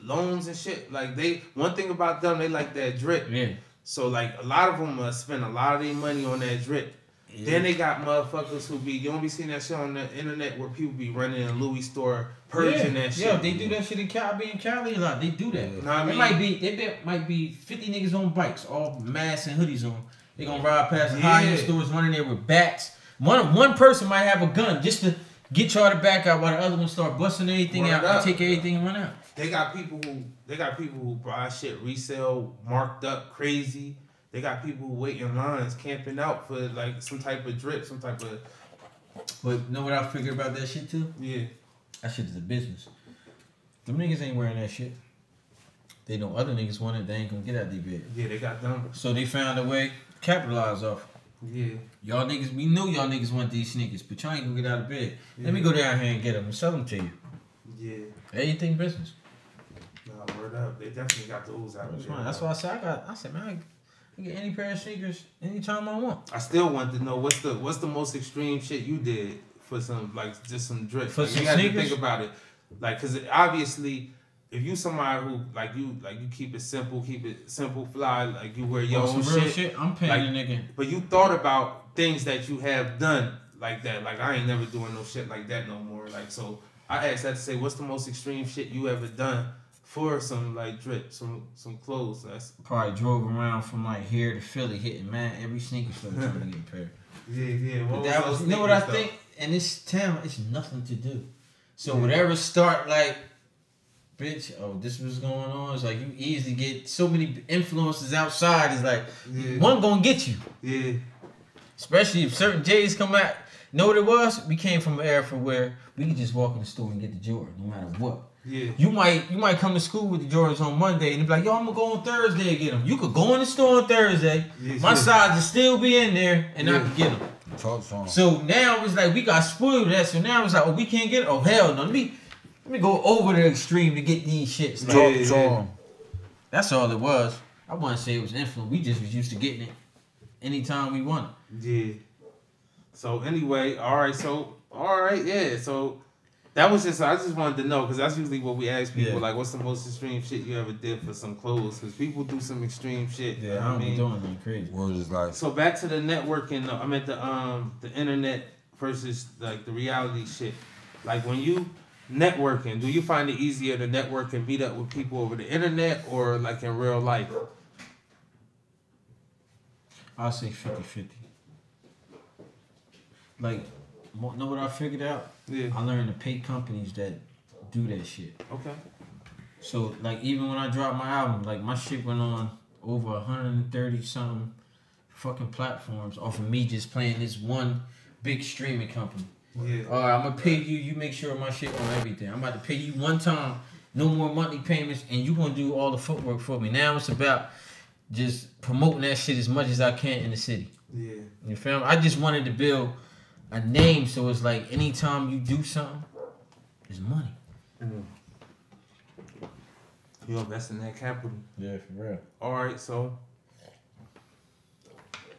loans and shit. Like they, one thing about them, they like that drip. Yeah. So like a lot of them uh, spend a lot of their money on that drip. Then they got motherfuckers who be you don't be seeing that shit on the internet where people be running in Louis store purging yeah. that shit. Yeah, they do that shit in Cali, in Cali a lot. They do that. Know I It might be they be, might be fifty niggas on bikes, all masks and hoodies on. They gonna ride past Yeah. high end stores, running there with bats. One one person might have a gun just to get y'all to back out while the other one start busting everything Word out and take everything and run out. They got people who they got people who buy shit resale marked up crazy. They got people waiting lines camping out for like some type of drip, some type of But you know what I figured about that shit too? yeah. That shit is a business. Them niggas ain't wearing that shit. They know other niggas want it, they ain't gonna get out of their bed. Yeah, they got them. So they found a way to capitalize off. Yeah. Y'all niggas, we knew y'all niggas want these sneakers, but y'all ain't gonna get out of bed. Let me go down here and get them and sell them to you. Yeah. Everything business. Nah, word up. They definitely got the ooze out of there. That's why I said I got. I said, man, get any pair of sneakers anytime I want. I still want to know what's the what's the most extreme shit you did for some like just some drip. For like, some you got to think about it, like because obviously. If you somebody who like you like you keep it simple, keep it simple, fly like you wear your On own shit, shit, I'm paying Like- a nigga. but you thought about things that you have done like that. Like I ain't never doing no shit like that no more. Like so, I asked that to say, what's the most extreme shit you ever done for some like drip, some some clothes? That's Probably drove around from like here to Philly, hitting man every sneaker store trying to get a pair. yeah, yeah. But that was, you know what I think? In this town, it's nothing to do. So whatever start like, bitch, oh, this was going on. It's like you easily get so many influences outside. It's like Yeah. one gonna get you. Yeah, Especially if certain J's come out. Know what it was? We came from an era for where we could just walk in the store and get the Jordan, no matter what. Yeah. You might you might come to school with the Jordans on Monday and be like, yo, I'm gonna go on Thursday and get them. You could go in the store on Thursday. Yeah, My yeah. size will still be in there and I Yeah. can get them. Talk to. So now it's like we got spoiled with that. So now it's like, oh, we can't get it. Oh hell no. Let me let me go over the extreme to get these shits. Like, Talk Yeah, to yeah. That's all it was. I wouldn't say it was influence. We just was used to getting it anytime we wanted. Yeah. So anyway, all right. So all right, yeah. So that was just I just wanted to know because that's usually what we ask people Yeah. like, what's the most extreme shit you ever did for some clothes? Because people do some extreme shit. you know Yeah, I don't mean? doing nothing crazy. We're just like, So back to the networking. though, I meant the um the internet versus like the reality shit. Like when you networking, do you find it easier to network and meet up with people over the internet or like in real life? I'll say 50 50. Like, mo- know what I figured out? Yeah. I learned to pay companies that do that shit. Okay. So, like, even when I dropped my album, like, my shit went on over 130 something fucking platforms off of me just playing this one big streaming company. Yeah. All right, I'm gonna pay you. You make sure my shit on everything. I'm about to pay you one time, no more monthly payments, and you gonna do all the footwork for me. Now it's about just promoting that shit as much as I can in the city. Yeah. You feel me? I just wanted to build a name so it's like anytime you do something, it's money. Mm-hmm. You invest in that capital. Yeah, for real. All right, so.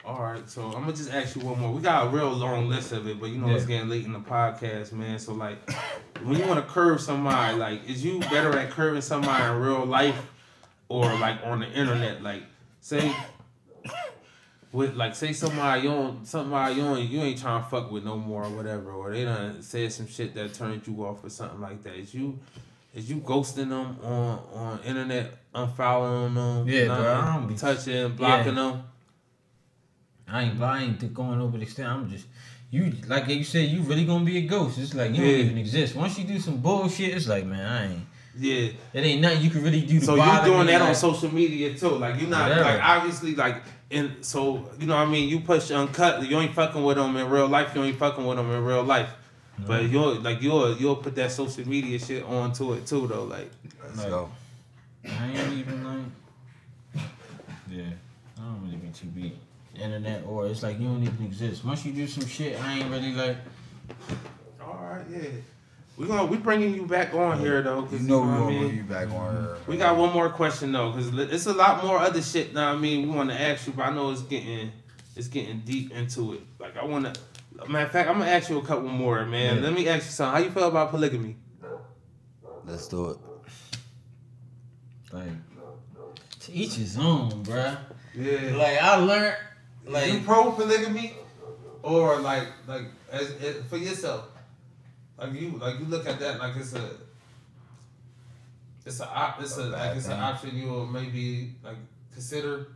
All right, so I'm gonna just ask you one more. We got a real long list of it, but you know it's getting late in the podcast, man. So like, when you want to curve somebody, like, is you better at curving somebody in real life, or like on the internet? Like, say, with like, say somebody you don't, somebody you don't, you ain't trying to fuck with no more or whatever, or they done said some shit that turned you off or something like that. Is you, is you ghosting them on on internet, unfollowing them, Yeah, bro, I don't be- touching, blocking them? I ain't, I ain't going over the extent. I'm just you like you said. You really gonna be a ghost. It's like you Yeah. don't even exist. Once you do some bullshit, it's like man, I ain't. Yeah. It ain't nothing you can really do to So you're doing that on social media too. Like you're not Whatever. like obviously like and so you know what I mean you Pu5h Uncut. You ain't fucking with them in real life. You ain't fucking with them in real life. But you'll like you'll you'll put that social media shit onto it too though. Like let's Like- go. I ain't even like. Yeah, I don't really be too beat. Internet or it's like you don't even exist. Once you do some shit, I ain't really like. all right, yeah. We gonna we bringing you back on here though. You 'cause know what we're I gonna mean? bring you back on her. We got one more question though, because it's a lot more other shit. Now I mean, we want to ask you, but I know it's getting it's getting deep into it. Like I want to. Matter of fact, I'm gonna ask you a couple more, man. Yeah. Let me ask you something. How you feel about polygamy? Let's do it. Like, to each his own, bruh. Yeah. Like I learned, Like you pro polygamy, or like like as, as for yourself, like you like you look at that like it's a. It's a op- it's a like it's an option you will maybe like consider.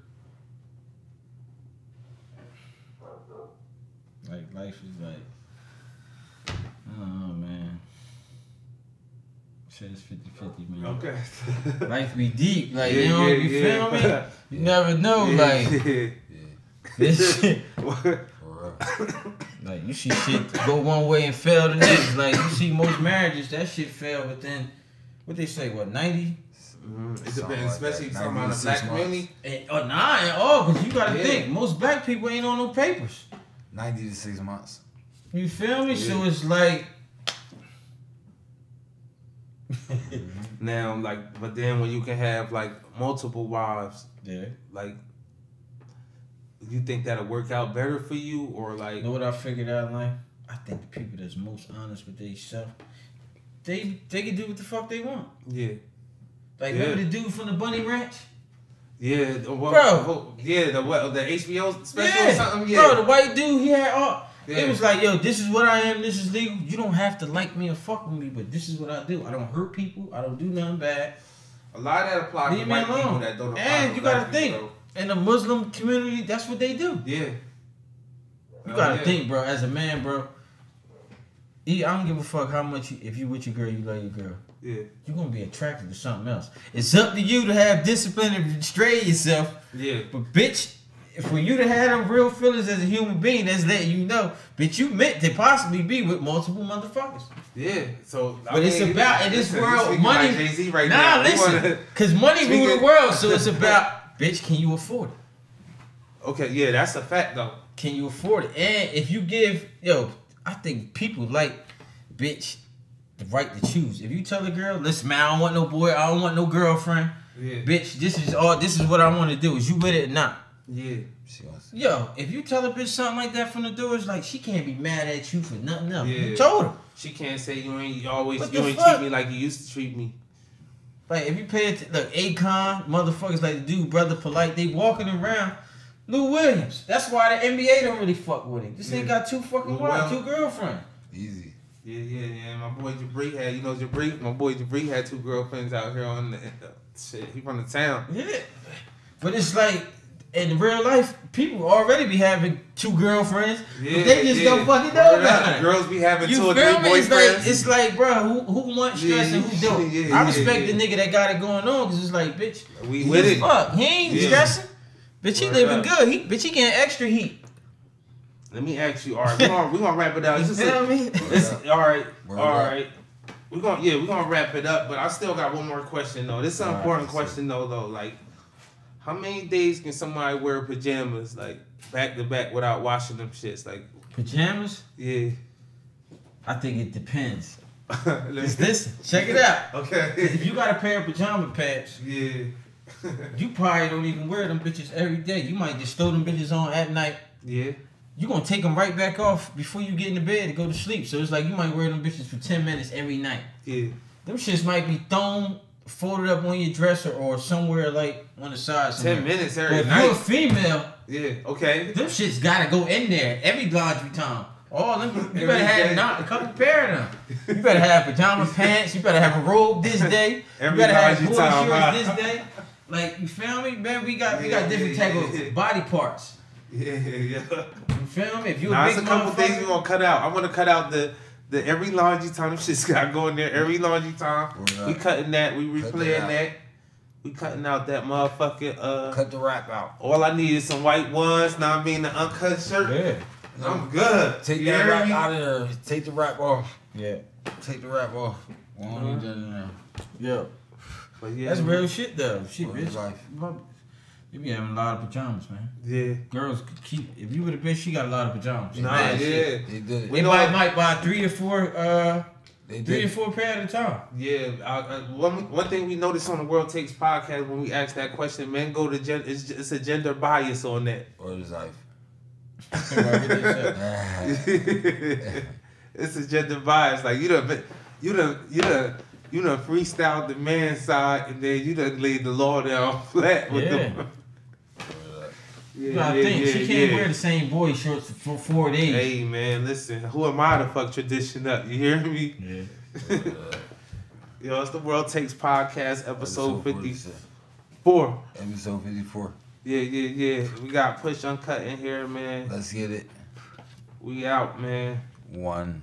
like life is like, I man. Shit is 50-50, man. Okay. Life be deep, like you know, you feel me? You never know, Yeah. like this shit. For real. Like you see shit go one way and fail the next. Like you see most marriages, that shit fail within what they say, what ninety? Mm, it Something depends, like especially that. talking about the black months. community. And, oh nah, and all because you gotta Yeah. think most black people ain't on no papers. 90 to six months. You feel me? So it's like Now, like, but then when you can have like multiple wives, yeah. like, you think that'll work out better for you, or like, You know what I figured out in life? I think the people that's most honest with themselves, they they can do what the fuck they want. yeah, Like Yeah. remember the dude from the Bunny Ranch? yeah, the, what, Bro. what- yeah, the what, the HBO special or something, yeah, Bro, the white dude, he had all. Yeah. It was like, yo, this is what I am. This is legal. You don't have to like me or fuck with me, but this is what I do. I don't hurt people. I don't do nothing bad. a lot of that applies Leave to me white alone. people that don't And you gotta people, think. In the Muslim community, that's what they do. Yeah, You gotta yeah. think, bro. As a man, bro. E, I don't give a fuck how much you, if you with your girl, you love your girl. Yeah, You're gonna be attracted to something else. It's up to you to have discipline and restrain yourself. yeah, But bitch, for you to have them real feelings as a human being, that's letting you know, bitch, you meant to possibly be with multiple motherfuckers. Yeah, so But it's about in this listen, world, money. like right nah, now. Listen, wanna- cause money rule the world, so it's about, bitch, can you afford it? Okay, yeah, that's a fact though. Can you afford it? And if you give, yo, I think people like, bitch, the right to choose. If you tell a girl, listen, man, I don't want no boy, I don't want no girlfriend, Yeah, bitch, this is all, this is what I want to do. Is you with it or not? yeah. Yo, if you tell a bitch something like that from the door, it's like she can't be mad at you for nothing else. You told her. She can't say you ain't always What you ain't fuck? treat me like you used to treat me. Like if you pay it, look, Akon, motherfuckers like the dude, Brother Polight, they walking around. Lou Williams. That's why the NBA don't really fuck with him. This Yeah. ain't got two fucking Lou wives, two Will. girlfriends. Easy. Yeah, yeah, yeah. My boy Jabri had, you know, Jabri. My boy Jabri had two girlfriends out here on the uh, shit. He from the town. Yeah. But it's like in real life, people already be having two girlfriends. but Yeah, they just yeah. don't fucking know Word about it. Girls be having You two or three me? It's like, boyfriends. it's like, bro, who who wants stress Yeah, and who don't? yeah, I respect yeah. the nigga that got it going on because it's like, bitch, we he with it. fuck. He ain't Yeah. stressing. Bitch, he Word living up. good. He bitch, he getting extra heat. Let me ask you. All right, we gonna we gonna wrap it up. You It's feel just me? a- it's- all right, Word all up. right. We're gonna yeah, we're gonna wrap it up. But I still got one more question though. This is an All right, important so- question though. Though, like, how many days can somebody wear pajamas like back to back without washing them shits? Like, Pajamas? yeah. I think it depends. It's this. Check it out. Okay. If you got a pair of pajama pants, yeah. you probably don't even wear them bitches every day. You might just throw them bitches on at night. yeah. You gonna take them right back off before you get into bed to go to sleep. So it's like you might wear them bitches for ten minutes every night. Yeah. Them shits might be thrown, folded up on your dresser or somewhere like on the side. Somewhere. Ten minutes But every if you're a female, Yeah. Okay. them shits gotta go in there every laundry time. Oh, them, you better have day. not a couple pair of them. You better have pajama pants. You better have a robe this day. Every you better have boy time, shorts huh? this day. Like you feel me, man? We got we Yeah, got different yeah, type yeah. of body parts. Yeah. Yeah. You feel me? If you a Nah, big it's a couple things we gonna cut out. I'm gonna cut out the the every laundry time. Them shit's got going there every laundry time. We cutting that. We Cut replaying that that. We cutting out that motherfucking. Uh, Cut the rap out. all I need is some white ones. Now I mean the uncut shirt. yeah, I'm good. Take You that hear rap me? out of there. Take the rap off. yeah, Take the rap off. We don't need that in there. yeah. But yeah, That's real shit though. Shit, Word bitch. life. You be having a lot of pajamas, man. Yeah. Girls keep. If you with a bitch, she got a lot of pajamas. Nah, Mad yeah. shit. They did it. We They might, might buy three or four, uh, They three or four pair at a time. Yeah, I, I, one one thing we noticed on the World Takes podcast when we asked that question, men go to gen, it's, it's a gender bias on that. Word is life. it's a gender bias. Like you done, you done, you done, you done freestyled the man side, and then you done laid the law down flat with Yeah. them. Yeah, You gotta think she can't wear the same boy shorts for four days. Hey man, listen, who am I to fuck tradition up? You hear me? Yeah. Yo, it's the World Takes podcast, episode fifty 46. four. Episode 54. Yeah, yeah, yeah. We got Pu5h Uncut in here, man. Let's get it. We out, man. One.